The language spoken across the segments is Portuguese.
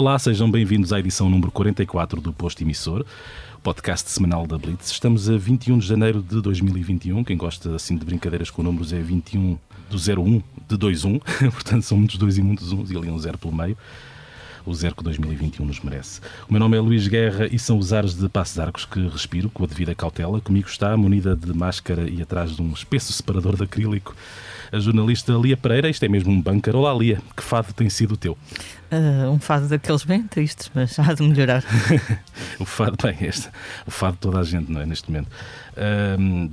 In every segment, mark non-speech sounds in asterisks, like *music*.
Olá, sejam bem-vindos à edição número 44 do Posto Emissor, podcast semanal da Blitz. Estamos a 21 de janeiro de 2021. Quem gosta assim de brincadeiras com números é 21 do 01 de 21, *laughs* portanto são muitos dois e muitos uns e ali um zero pelo meio o zero que 2021 nos merece. O meu nome é Luís Guerra e são os ares de Passos Arcos que respiro com a devida cautela. Comigo está, munida de máscara e atrás de um espesso separador de acrílico, a jornalista Lia Pereira. Isto é mesmo um bunker. Olá, Lia, que fado tem sido o teu? Uh, um fado daqueles bem tristes, mas há de melhorar. *laughs* o fado, bem, este, o fado de toda a gente, não é? Neste momento. Uh,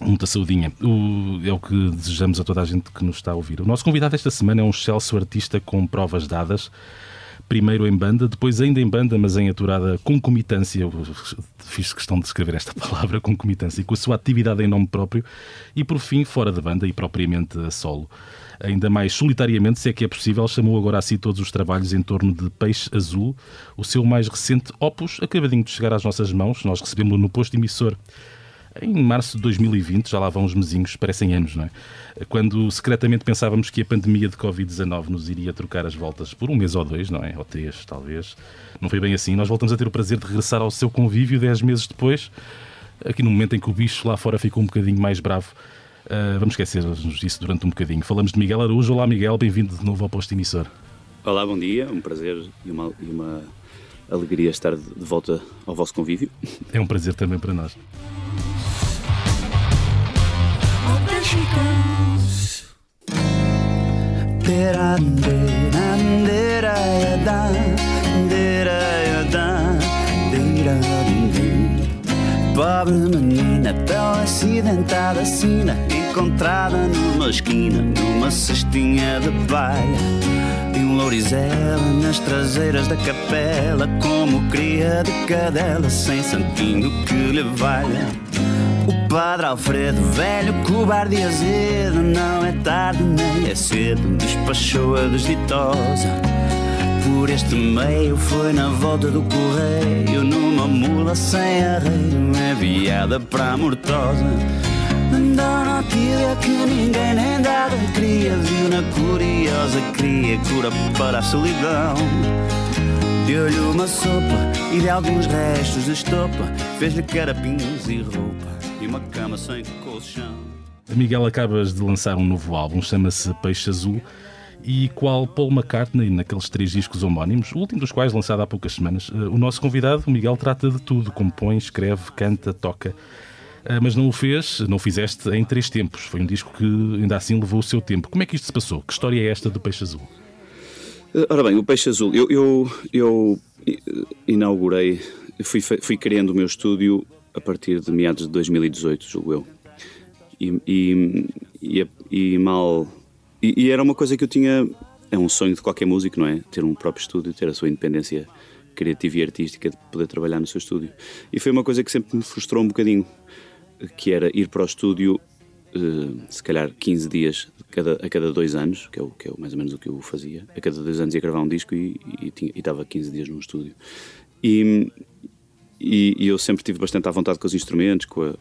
Muita saudinha. O, é o que desejamos a toda a gente que nos está a ouvir. O nosso convidado esta semana é um excelso artista com provas dadas primeiro em banda, depois ainda em banda, mas em aturada concomitância, eu fiz questão de escrever esta *laughs* palavra, concomitância, com a sua atividade em nome próprio e, por fim, fora da banda e propriamente a solo. Ainda mais solitariamente, se é que é possível, chamou agora a si todos os trabalhos em torno de Peixe Azul, o seu mais recente opus, acabadinho de chegar às nossas mãos, nós recebemos-lo no posto emissor em março de 2020, já lá vão uns mesinhos, parecem anos, não é? Quando secretamente pensávamos que a pandemia de Covid-19 nos iria trocar as voltas por um mês ou dois, não é? Ou três, talvez. Não foi bem assim. Nós voltamos a ter o prazer de regressar ao seu convívio dez meses depois, aqui no momento em que o bicho lá fora ficou um bocadinho mais bravo. Uh, vamos esquecer-nos disso durante um bocadinho. Falamos de Miguel Araújo. Olá, Miguel, bem-vindo de novo ao posto emissor. Olá, bom dia, um prazer e uma, e uma alegria estar de volta ao vosso convívio. É um prazer também para nós. Pobre menina, tão acidentada, sina, encontrada numa esquina, numa cestinha de palha. E um lourizela nas traseiras da capela, como cria de cadela, sem santinho que lhe valha. Padre Alfredo, velho, cobarde azedo, não é tarde nem é cedo, despachou a desditosa. Por este meio foi na volta do correio, numa mula sem arreio, enviada para a mortosa. Andou na pilha que ninguém nem dava cria, viu na curiosa cria cura para a solidão. Deu-lhe uma sopa e de alguns restos de estopa, fez-lhe carapinhos e roupa e uma cama sem colchão. Miguel, acabas de lançar um novo álbum, chama-se Peixe Azul. E qual Paul McCartney naqueles três discos homónimos, o último dos quais lançado há poucas semanas, eh, o nosso convidado, o Miguel, trata de tudo: compõe, escreve, canta, toca. Eh, mas não o fez, não o fizeste em três tempos. Foi um disco que ainda assim levou o seu tempo. Como é que isto se passou? Que história é esta do Peixe Azul? Eh, ora bem, o Peixe Azul, eu, eu, eu inaugurei, fui, fui criando o meu estúdio a partir de meados de 2018, julgo eu. E, e, e, e mal. E, era uma coisa que eu tinha. É um sonho de qualquer músico, não é? Ter um próprio estúdio, ter a sua independência criativa e artística de poder trabalhar no seu estúdio. E foi uma coisa que sempre me frustrou um bocadinho, que era ir para o estúdio, uh, se calhar 15 dias a cada dois anos, que é, o, que é mais ou menos o que eu fazia. A cada dois anos ia gravar um disco e estava 15 dias num estúdio. E, e, e, eu sempre tive bastante à vontade com os instrumentos, com, a,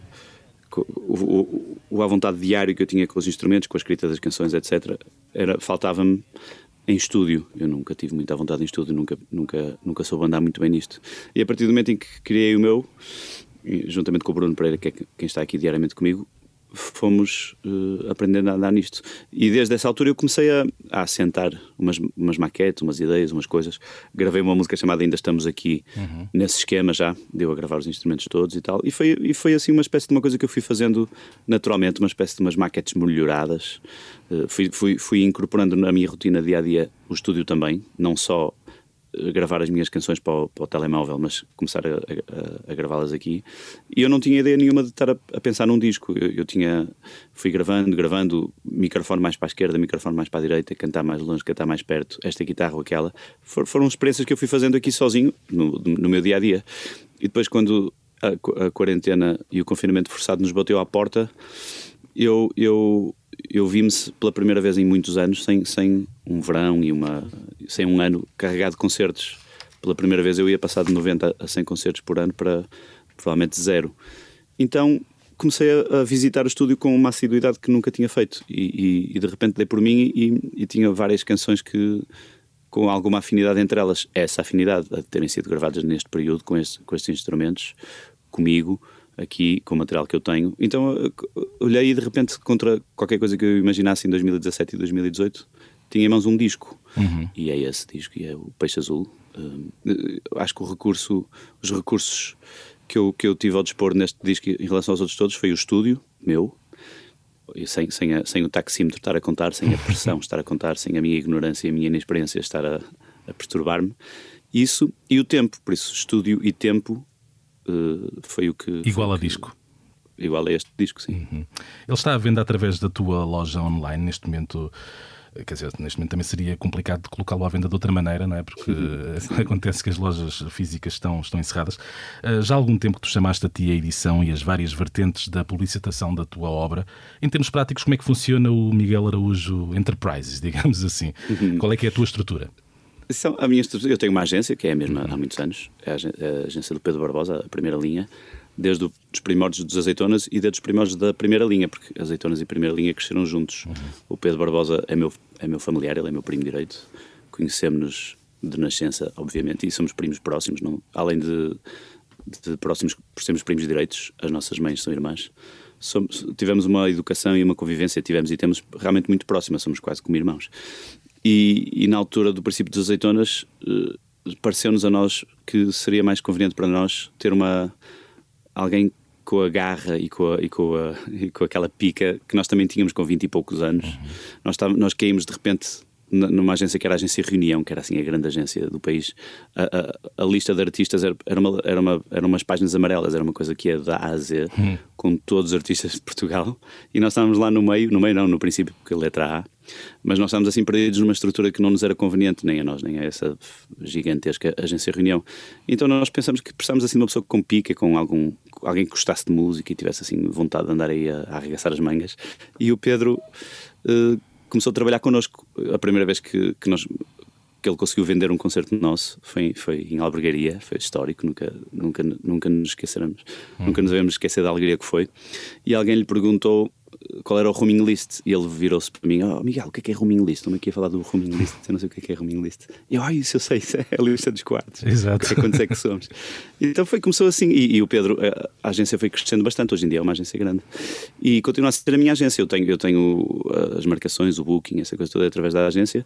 com o, o, o, à vontade diário que eu tinha com os instrumentos, com a escrita das canções, etc. Era faltava-me em estúdio. Eu nunca tive muita vontade em estúdio, nunca, nunca, nunca soube andar muito bem nisto. E a partir do momento em que criei o meu, juntamente com o Bruno Pereira, que é quem está aqui diariamente comigo, fomos uh, aprendendo a andar nisto. E desde essa altura eu comecei a, a assentar umas, umas maquetes, umas ideias, umas coisas. Gravei uma música chamada Ainda Estamos Aqui, uhum. nesse esquema já, deu a gravar os instrumentos todos e tal. E foi, e foi assim uma espécie de uma coisa que eu fui fazendo naturalmente, uma espécie de umas maquetes melhoradas. Uh, fui, fui, fui incorporando na minha rotina dia a dia o estúdio também, não só gravar as minhas canções para o, para o telemóvel, mas começar a, a, a gravá-las aqui. E eu não tinha ideia nenhuma de estar a, a pensar num disco. Eu, eu, tinha, fui gravando, gravando, microfone mais para a esquerda, microfone mais para a direita, cantar mais longe, cantar mais perto, esta guitarra ou aquela. For, foram experiências que eu fui fazendo aqui sozinho, no, no meu dia a dia. E depois, quando a, quarentena e o confinamento forçado nos bateu à porta, eu, eu eu vi-me pela primeira vez em muitos anos sem, sem um verão e uma sem um ano carregado de concertos. Pela primeira vez eu ia passar de 90 a 100 concertos por ano para provavelmente zero. Então comecei a, visitar o estúdio com uma assiduidade que nunca tinha feito e, e, e de repente dei por mim e, e, tinha várias canções que com alguma afinidade entre elas. Essa afinidade, a terem sido gravadas neste período com, este, com estes instrumentos, comigo, aqui, com o material que eu tenho. Então olhei e de repente, contra qualquer coisa que eu imaginasse em 2017 e 2018, tinha em mãos um disco. Uhum. E é esse disco, e é o Peixe Azul. Uh, acho que o recurso, os recursos que eu, que eu tive ao dispor neste disco em relação aos outros todos foi o estúdio, meu, sem, sem, a, sem o taxímetro estar a contar, sem a pressão *laughs* estar a contar, sem a minha ignorância e a minha inexperiência estar a, a perturbar-me. Isso e o tempo, por isso, estúdio e tempo uh, foi o que. Igual a que, disco. Igual a este disco, sim. Uhum. Ele está à venda através da tua loja online neste momento quer dizer, neste momento também seria complicado de colocá-lo à venda de outra maneira, não é? Porque uhum. *laughs* acontece que as lojas físicas estão, estão encerradas. Já há algum tempo que tu chamaste a ti a edição e as várias vertentes da publicitação da tua obra. Em termos práticos, como é que funciona o Miguel Araújo Enterprises, *laughs* digamos assim? Uhum. Qual é que é a tua estrutura? São, a minha eu tenho uma agência, que é a mesma há muitos anos, é a agência do Pedro Barbosa, a primeira linha, desde os primórdios dos azeitonas e desde os primórdios da primeira linha, porque azeitonas e primeira linha cresceram juntos. Uhum. O Pedro Barbosa é meu, é meu familiar, ele é meu primo direito. Conhecemos-nos de nascença, obviamente, e somos primos próximos, não? além de, de próximos, por sermos primos direitos, as nossas mães são irmãs. Somos, tivemos uma educação e uma convivência, tivemos e temos realmente muito próxima, somos quase como irmãos. E, e na altura do princípio das azeitonas, eh, pareceu-nos a nós que seria mais conveniente para nós ter uma alguém com a garra e com, a, e, com a, e com aquela pica que nós também tínhamos com 20 e poucos anos. Uhum. Nós, tá, nós caímos de repente numa agência que era a agência Reunião, que era assim a grande agência do país, a, a, a lista de artistas era, era, uma, era, uma, era umas páginas amarelas, era uma coisa que ia da A a Z, hum. com todos os artistas de Portugal, e nós estávamos lá no meio, no meio não, no princípio, porque a letra A, mas nós estávamos assim perdidos numa estrutura que não nos era conveniente, nem a nós, nem a essa gigantesca agência Reunião. Então nós pensamos que precisávamos assim de uma pessoa com pica, com algum, alguém que gostasse de música e tivesse assim vontade de andar aí a, a arregaçar as mangas, e o Pedro... Uh, começou a trabalhar connosco. A primeira vez que, que, nós, que ele conseguiu vender um concerto nosso foi, foi em Albergaria, foi histórico, nunca, nunca, nunca nos esqueceremos, hum. nunca nos devemos esquecer da alegria que foi. E alguém lhe perguntou qual era o roaming list e ele virou-se para mim: Oh, Miguel, o que é que é roaming list? Estou-me aqui a falar do roaming list, eu não sei o que é que é roaming list. E eu, ah, isso eu sei, isso é a lista dos quartos. *laughs* Exato. É quantos é que somos. Então foi, começou assim. E, e, o Pedro, a, agência foi crescendo bastante. Hoje em dia é uma agência grande. E continua a ser a minha agência. Eu tenho, eu tenho as marcações, o booking, essa coisa toda através da agência.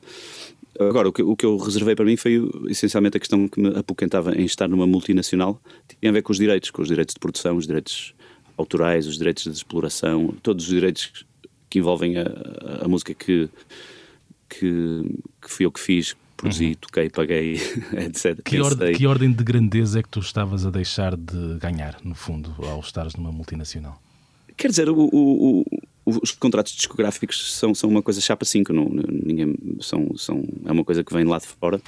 Agora, o que, o que eu reservei para mim foi essencialmente a questão que me apoquentava em estar numa multinacional. Tinha a ver com os direitos, com os direitos de produção, os direitos autorais, os direitos de exploração, todos os direitos que envolvem a, a música que, que, que fui eu que fiz, produzi, uhum. toquei, paguei, *laughs* etc. Que, ordem, que ordem de grandeza é que tu estavas a deixar de ganhar, no fundo, ao estares numa multinacional? Quer dizer, o, o, o, os contratos discográficos são, são uma coisa chapa 5, não, ninguém, são, são, é uma coisa que vem lá de fora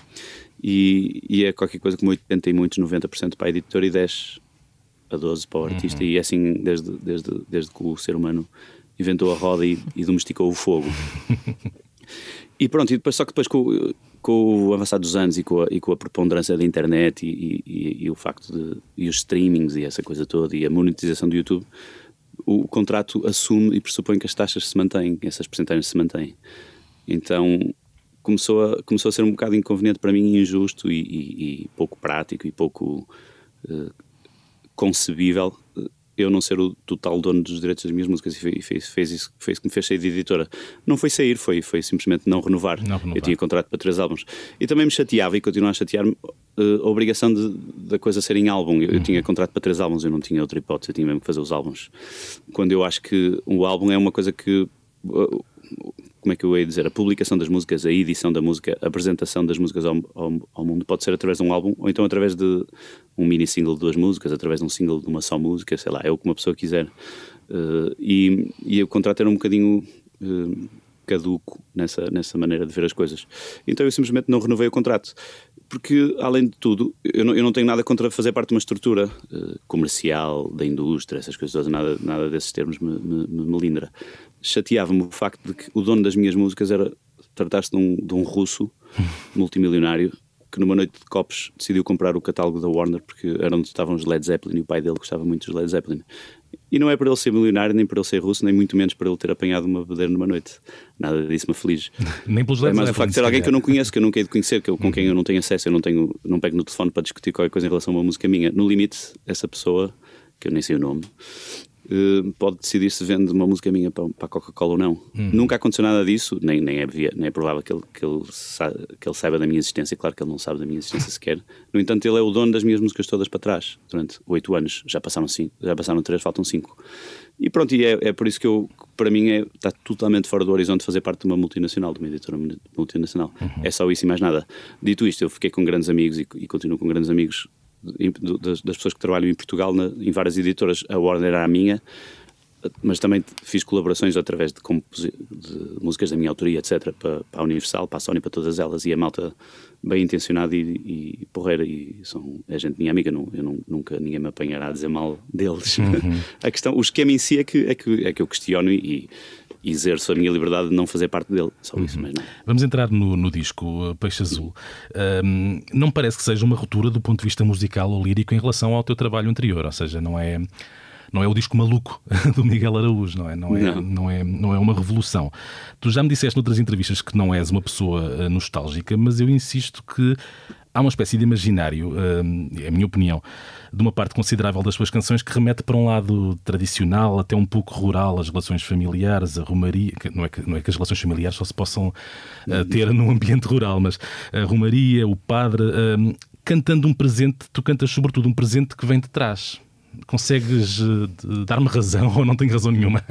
e, e é qualquer coisa como 80 e muitos, 90% para a editora e 10 a 12 para o artista, uhum. e é assim desde, desde, desde que o ser humano inventou a roda e, e domesticou o fogo. *laughs* e pronto, e depois, só que depois com, com o avançar dos anos e com a, e com a preponderância da internet e, e, e, o facto de. e os streamings e essa coisa toda e a monetização do YouTube, o, o contrato assume e pressupõe que as taxas se mantêm, essas percentagens se mantêm. Então começou a, começou a ser um bocado inconveniente para mim, injusto e, e pouco prático e pouco uh, concebível eu não ser o total dono dos direitos das minhas músicas e fez, fez, isso, fez que me fez sair de editora. Não foi sair, foi, foi simplesmente não renovar. não renovar. Eu tinha contrato para três álbuns. E também me chateava e continua a chatear-me uh, a obrigação da coisa ser em álbum. Eu, uhum. eu, tinha contrato para três álbuns, eu não tinha outra hipótese, eu tinha mesmo que fazer os álbuns. Quando eu acho que o álbum é uma coisa que. Uh, como é que eu ia dizer, a publicação das músicas, a edição da música, a apresentação das músicas ao, ao, ao, mundo pode ser através de um álbum ou então através de um mini single de duas músicas, através de um single de uma só música, sei lá, é o que uma pessoa quiser. Uh, e, e o contrato era um bocadinho uh, caduco nessa, nessa maneira de ver as coisas. Então eu simplesmente não renovei o contrato. Porque, além de tudo, eu não, eu não tenho nada contra fazer parte de uma estrutura uh, comercial, da indústria, essas coisas nada, nada desses termos me, me, me melindra chateava-me o facto de que o dono das minhas músicas era tratar-se de um, de um russo multimilionário que numa noite de copos decidiu comprar o catálogo da Warner porque era onde estavam os Led Zeppelin e o pai dele gostava muito dos Led Zeppelin. E não é para ele ser milionário, nem para ele ser russo, nem muito menos para ele ter apanhado uma bebedeira numa noite. Nada disso me feliz. *laughs* nem pelos Led É mais o Zeppelin, facto de ser se alguém que eu não conheço, que eu nunca hei de conhecer, que eu, com quem eu não tenho acesso, eu não, tenho, não pego no telefone para discutir qualquer coisa em relação a uma música minha. No limite, essa pessoa, que eu nem sei o nome, eh, pode decidir se vende uma música minha para, para a Coca-Cola ou não. Nunca aconteceu nada disso, nem, nem, é, nem é provável que ele, que, ele sa- que ele saiba da minha existência. Claro que ele não sabe da minha existência *laughs* sequer. No entanto, ele é o dono das minhas músicas todas para trás, durante oito anos. Já passaram cinco, já passaram três, faltam cinco. E pronto, e é, é por isso que eu, para mim, é, está totalmente fora do horizonte fazer parte de uma multinacional, de uma editora multinacional. É só isso e mais nada. Dito isto, eu fiquei com grandes amigos e, e continuo com grandes amigos das, das pessoas que trabalham em Portugal na- em várias editoras. A Warner era a minha, mas também fiz colaborações através de, de músicas da minha autoria, etc., para, para a Universal, para a Sony, para todas elas, e a malta bem intencionada e, e porreira, e são, é gente minha amiga, não, eu não- nunca ninguém me apanhará a dizer mal deles. *laughs* a questão, o esquema em si é que, é que, é que eu questiono e exerço a minha liberdade de não fazer parte dele, só isso, mas não. Vamos entrar no, no disco uh, Peixe Azul. Ahm, não parece que seja uma ruptura do ponto de vista musical ou lírico em relação ao teu trabalho anterior, ou seja, não é. Não é o disco maluco *laughs* do Miguel Araújo, não é? Não é, Não. não. é, não é uma revolução. Tu já me disseste noutras entrevistas que não és uma pessoa uh, nostálgica, mas eu insisto que há uma espécie de imaginário, hum, é a minha opinião, de uma parte considerável das tuas canções que remete para um lado tradicional, até um pouco rural, as relações familiares, a romaria. que Não é que, não é que as relações familiares só se possam uh, ter num ambiente rural, mas a romaria, o padre, hum, cantando um presente, tu cantas sobretudo um presente que vem de trás. Consegues uh, dar-me razão *laughs* ou não tenho razão nenhuma?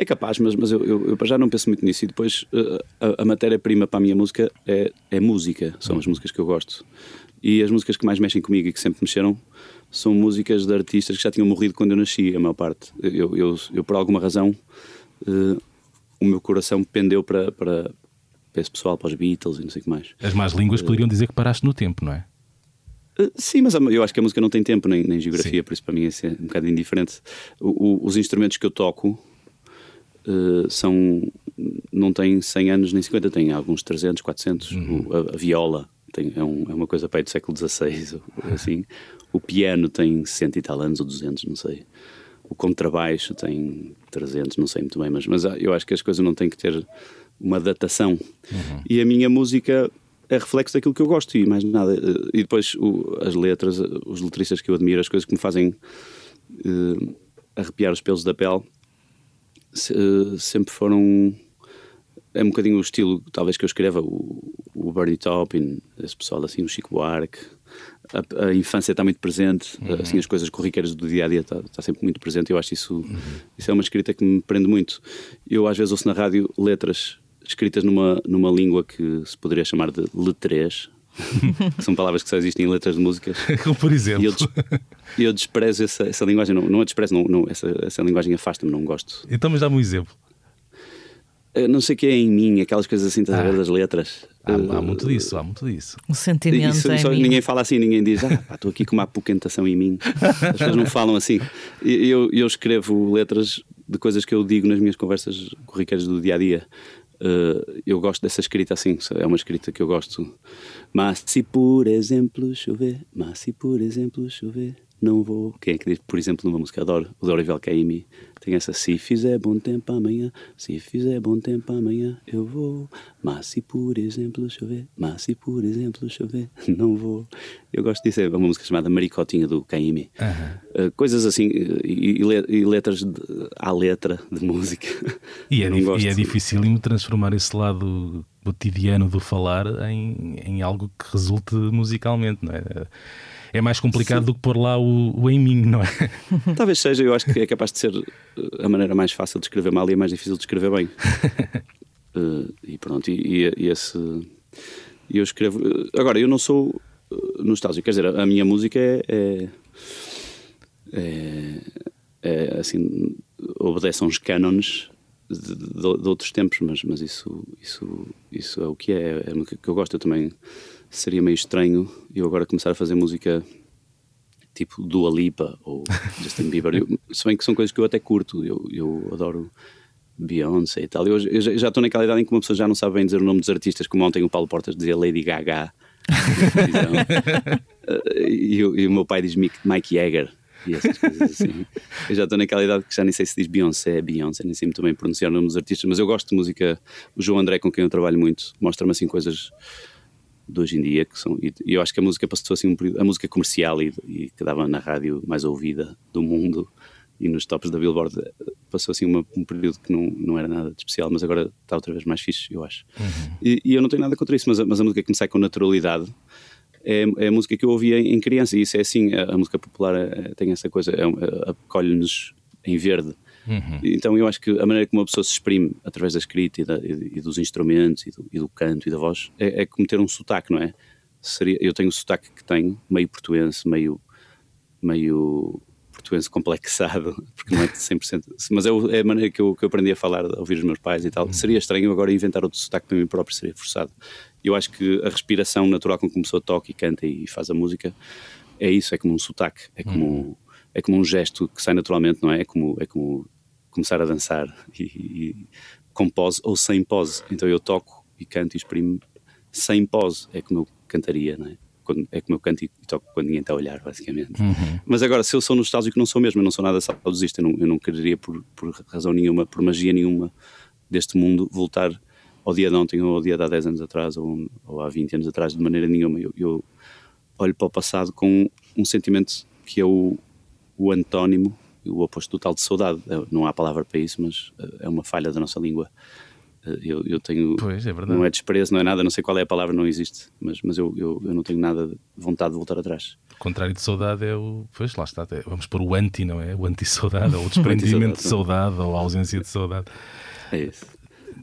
É capaz, mas, mas eu, eu, eu para já não penso muito nisso. E depois eh, a, a matéria-prima para a minha música é, é música, são as músicas que eu gosto. E as músicas que mais mexem comigo e que sempre mexeram são músicas de artistas que já tinham morrido quando eu nasci, a maior parte. Eu, eu, eu por alguma razão, eh, o meu coração pendeu para, para, para esse pessoal, para os Beatles e não sei o que mais. As más línguas poderiam dizer que paraste no tempo, não é? Uh, Sim, mas eu acho que a música não tem tempo nem, nem geografia, Sim. por isso para mim é um bocado indiferente. O- o- os instrumentos que eu toco uh, são não têm 100 anos nem 50, têm alguns 300, 400. O- a, a viola tem, é, um- é uma coisa para aí do século XVI, *laughs* assim. O piano tem 100 e tal anos ou 200, não sei. O contrabaixo tem 300, não sei muito bem, mas, mas eu acho que as coisas não têm que ter uma datação. E a minha música é reflexo daquilo que eu gosto e mais nada. Eh, E depois o- as letras, os letristas que eu admiro, as coisas que me fazem eh, arrepiar os pelos da pele, se- sempre foram. É um bocadinho o estilo, talvez, que eu escreva, o, o Bernie Taupin, esse pessoal assim, o Chico Buarque. A, a infância está muito presente, assim, as coisas corriqueiras do dia a dia está, está sempre muito presente. Eu acho isso, isso é uma escrita que me prende muito. Eu, às vezes, ouço na rádio letras escritas numa, numa língua que se poderia chamar de letrês, que *laughs* são palavras que só existem em letras de músicas. *laughs* Como por exemplo. E eu, des- eu desprezo essa, essa linguagem, não, não a desprezo, não, não, essa, essa linguagem afasta-me, não gosto. Então, mas dá-me um exemplo. Eu não sei o que é em mim, aquelas coisas assim, estás a ver, das letras. Há, Eh, há muito disso, há muito disso. O sentimento Isso, só mim. ninguém fala assim, ninguém diz, ah, pá, estou aqui com uma apoquentação em mim. As pessoas não falam assim. Eu, eu escrevo letras de coisas que eu digo nas minhas conversas corriqueiras do dia a dia. Eh, eu gosto dessa escrita assim, é uma escrita que eu gosto. Mas se por exemplo chover, mas se por exemplo chover, não vou. Quem é que diz, por exemplo, numa música adoro, o Dorival Caymmi, tem essa se fizer bom tempo amanhã, se fizer bom tempo amanhã, eu vou. Mas se por exemplo chover, mas se por exemplo chover, *laughs* não vou. Eu gosto disso, é uma música chamada Maricotinha do Caymmi. Eh, coisas assim, eh, e, e le- letras de, à letra de música. E é, *laughs* e é dificílimo transformar esse lado cotidiano do falar em, em algo que resulte musicalmente, não é? É mais complicado do que pôr lá o, o em mim, não é? *laughs* Talvez seja, eu acho que é capaz de ser eh, a maneira mais fácil de escrever mal e a mais difícil de escrever bem. *laughs* Eh, e pronto, e, e- e esse. e eu escrevo. eh, Agora, eu não sou nostálgico, quer dizer, a, a minha música é. é, é- é, assim, obedece a uns cânones de, de- de outros tempos, mas, mas isso, isso, isso é o que é, é o que eu gosto. Eu também seria meio estranho eu agora começar a fazer música tipo Dua Lipa ou *laughs* Justin Bieber. Eu, se bem que são coisas que eu até curto, eu, eu adoro Beyoncé e tal. Eu, eu já- estou naquela idade em que uma pessoa já não sabe bem dizer o nome dos artistas, como ontem o Paulo Portas dizia Lady Gaga. uh, *laughs* e, e, o meu pai diz Mike Jagger e essas coisas *laughs* assim. eu já estou naquela idade que já nem sei se diz Beyoncé, Beyoncé, nem sei muito bem pronunciar o nome dos artistas, mas eu gosto de música. O João André, com quem eu trabalho muito, mostra-me assim coisas de hoje em dia que são. E eu acho que a música passou assim um período, a música comercial e, e que dava na rádio mais ouvida do mundo e nos tops da Billboard passou assim uma, um período que não, não era nada de especial, mas agora está outra vez mais fixe, eu acho. Uhum. E, e, eu não tenho nada contra isso, mas a, mas a música que me sai com naturalidade é, é, a música que eu ouvia em criança, e isso é assim, a, a música popular é, tem essa coisa, é, é, acolhe-nos em verde. Uhum. Então eu acho que a maneira como uma pessoa se exprime através da escrita e, da, e, dos instrumentos e do, e do, canto e da voz é, é como ter um sotaque, não é? Seria, eu tenho o sotaque que tenho, meio portuense, meio, meio portuense complexado, *laughs* porque não é 100%, mas é, é a maneira que eu, que eu aprendi a falar, a ouvir os meus pais e tal. Uhum. Seria estranho agora inventar outro sotaque para mim próprio, seria forçado. Eu acho que a respiração natural com que uma pessoa toca e canta e faz a música é isso, é como um sotaque, é como, uhum. é como um gesto que sai naturalmente, não é? É como, é como começar a dançar e, e, com pose ou sem pose. Então eu toco e canto e exprimo sem pose, é como eu cantaria, não é? é como eu canto e, toco quando ninguém está a olhar, basicamente. Uhum. Mas agora, se eu sou nostálgico, não sou mesmo, eu não sou nada saudosista, eu não, eu não quereria, por, por razão nenhuma, por magia nenhuma deste mundo, voltar ao dia de ontem ou ao dia de há 10 anos atrás ou, ou há 20 anos atrás, de maneira nenhuma. Eu, eu olho para o passado com um sentimento que é o, o antónimo, o oposto total de saudade. Não há palavra para isso, mas eh, é uma falha da nossa língua. Eu, eu tenho. Pois, é verdade. Não é desprezo, não é nada, não sei qual é a palavra, não existe. Mas, mas eu, eu, eu não tenho nada de vontade de voltar atrás. O contrário de saudade é o. Pois, lá está. É, vamos pôr o anti, não é? O anti-saudade, ou o *laughs* desprendimento de saudade, ou a ausência de saudade. É isso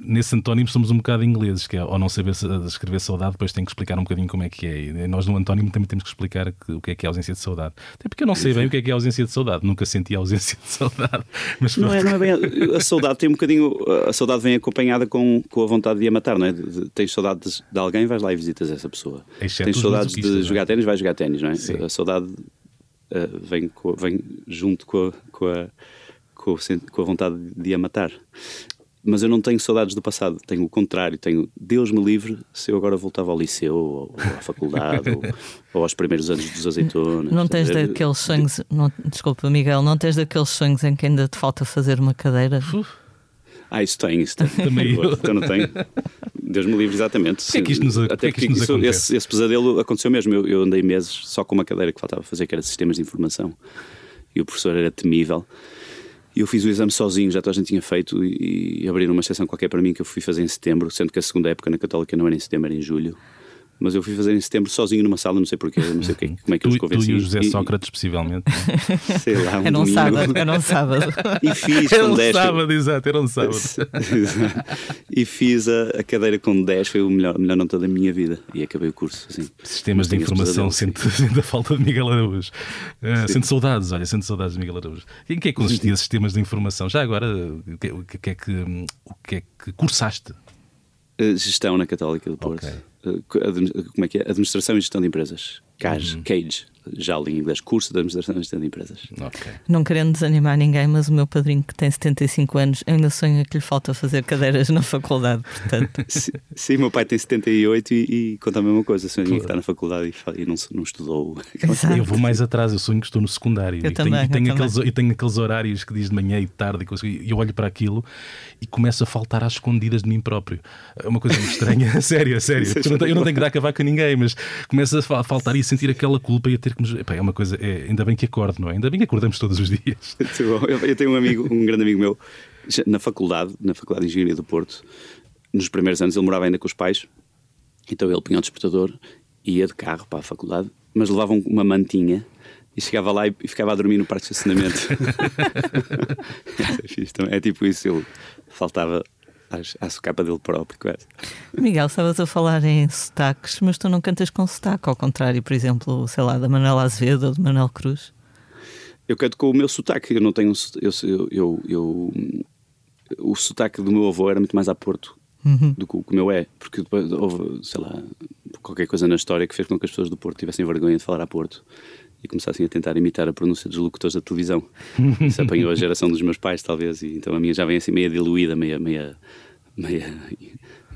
nesse antónimo somos um bocado ingleses, que é ao não saber escrever saudade, depois tem que explicar um bocadinho como é que é. E nós no antónimo também temos que explicar o que é que é a ausência de saudade. Até porque eu não sei bem o que é que é a ausência de saudade, nunca senti a ausência de saudade. *laughs* Mas não, é, não é bem. A, saudade tem um bocadinho. A saudade vem acompanhada com, com a vontade de a matar, não é? De, de, tens saudades de alguém, vais lá e visitas essa pessoa. Exceto tens saudades de jogar ténis, vais jogar ténis, não é? Sim. A saudade uh, vem, com, vem junto com a, com a com a vontade de a matar mas eu não tenho saudades do passado, tenho o contrário, tenho Deus me livre se eu agora voltava ao liceu ou, à faculdade ou, *laughs* ou, aos primeiros anos dos azeitonas. Não tens daqueles sonhos, não, desculpa Miguel, não tens daqueles sonhos em que ainda te falta fazer uma cadeira? Ah, isso tem, isso tem. *laughs* Também eu. Então não tenho. Deus me livre, exatamente. Que é que isto nos, Até que, é que isto isso, esse, esse, pesadelo aconteceu mesmo. Eu, eu andei meses só com uma cadeira que faltava fazer, que era sistemas de informação. E o professor era temível. E eu fiz o exame sozinho, já toda a gente tinha feito, e, e abriram uma exceção qualquer para mim que eu fui fazer em setembro, sendo que a segunda época na Católica não era em setembro, era em julho. Mas eu fui fazer em setembro sozinho numa sala, não sei porquê, não sei o que, como é que eu os convenci. Tu e o José Sócrates, possivelmente. *laughs* Sei lá, um Era um sábado, era um sábado. E fiz era um 10. sábado, exato, era um sábado. e fiz a, a, cadeira com 10, foi o melhor, melhor nota da minha vida. E acabei o curso. Assim. Sistemas de informação, sente, sente a falta de Miguel Araújo. Uh, sente saudades, olha, sente saudades de Miguel Araújo. E em que é que consistia *laughs* sistemas de informação? Já agora, o que, o que, é, que, o que é que cursaste? Uh, gestão na Católica do Porto. Okay. Uh, como é que é? Administração e Gestão de Empresas. CAGE, uhum. CAGE já li em inglês, curso de administração e gestão de empresas. Okay. Não querendo desanimar ninguém, mas o meu padrinho que tem 75 anos ainda sonha que lhe falta fazer cadeiras na faculdade, portanto. *laughs* sim, meu pai tem 78 e, e conta a mesma coisa, sonha que está na faculdade e, e não, não estudou. *laughs* Eu vou mais atrás, eu sonho que estou no secundário eu e, também, tenho, e, tenho aqueles, e tenho aqueles horários que diz de manhã e de tarde e eu olho para aquilo e começo a faltar às escondidas de mim próprio. É uma coisa muito estranha, *laughs* sério, sério. Eu não, tenho, eu não tenho que dar cavaco a ninguém, mas começo a faltar e a sentir aquela culpa e a ter Epá, é uma coisa. É, ainda bem que acordo, não é? Ainda bem que acordamos todos os dias. *laughs* Eu tenho um amigo, um grande amigo meu, na faculdade, na Faculdade de Engenharia do Porto, nos primeiros anos ele morava ainda com os pais, então ele punha o despertador ia de carro para a faculdade, mas levava uma mantinha e chegava lá e ficava a dormir no parque de estacionamento. *laughs* *laughs* é, é tipo isso, ele faltava à capa dele próprio, quase. Miguel, estavas a falar em sotaques, mas tu não cantas com sotaque, ao contrário, por exemplo, sei lá, da Manuela Azevedo ou de Manuel Cruz. Eu canto com o meu sotaque, eu não tenho. Eu, eu, eu, eu o sotaque do meu avô era muito mais a Porto uhum. do que o meu é, porque depois houve, sei lá, qualquer coisa na história que fez com que as pessoas do Porto tivessem vergonha de falar a Porto e começassem a tentar imitar a pronúncia dos locutores da televisão. Isso apanhou a geração dos meus pais, talvez, e então a minha já vem assim meia diluída, meia, meia, meia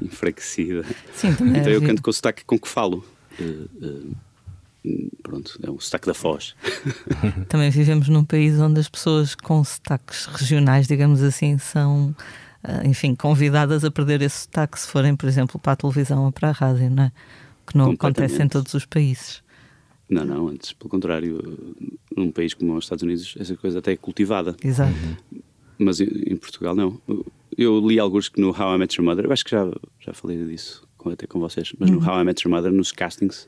enfraquecida. Sim, então eu canto com o sotaque com que falo. uh, pronto, é um sotaque da Foz. Também vivemos num país onde as pessoas com sotaques regionais, digamos assim, são, enfim, convidadas a perder esse sotaque se forem, por exemplo, para a televisão ou para a rádio, não é? Que não acontece em todos os países. Não, não, antes, pelo contrário, num país como os Estados Unidos, essa coisa até é cultivada. Exato. Mas em Portugal, não. Eu li alguns que no How I Met Your Mother, eu acho que já, já falei disso até com vocês, mas uhum. no How I Met Your Mother, nos castings,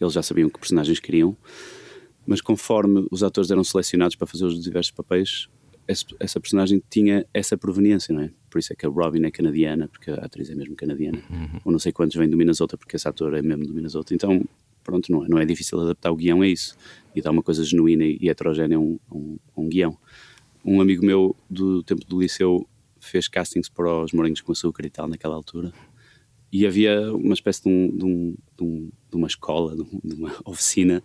eles já sabiam que personagens queriam, mas conforme os atores eram selecionados para fazer os diversos papéis, essa, essa personagem tinha essa proveniência, não é? Por isso é que a Robin é canadiana, porque a atriz é mesmo canadiana, uhum. ou não sei quantos vêm do Minnesota, porque esse ator é mesmo do Minnesota. Então, pronto, não é, não é difícil adaptar o guião a isso e dar uma coisa genuína e heterogénea a um, um, um guião. Um amigo meu do tempo do liceu fez castings para os Morinhos com Açúcar e tal, naquela altura, e havia uma espécie de, um, de, um, de, um, de uma escola, de, uma *laughs* oficina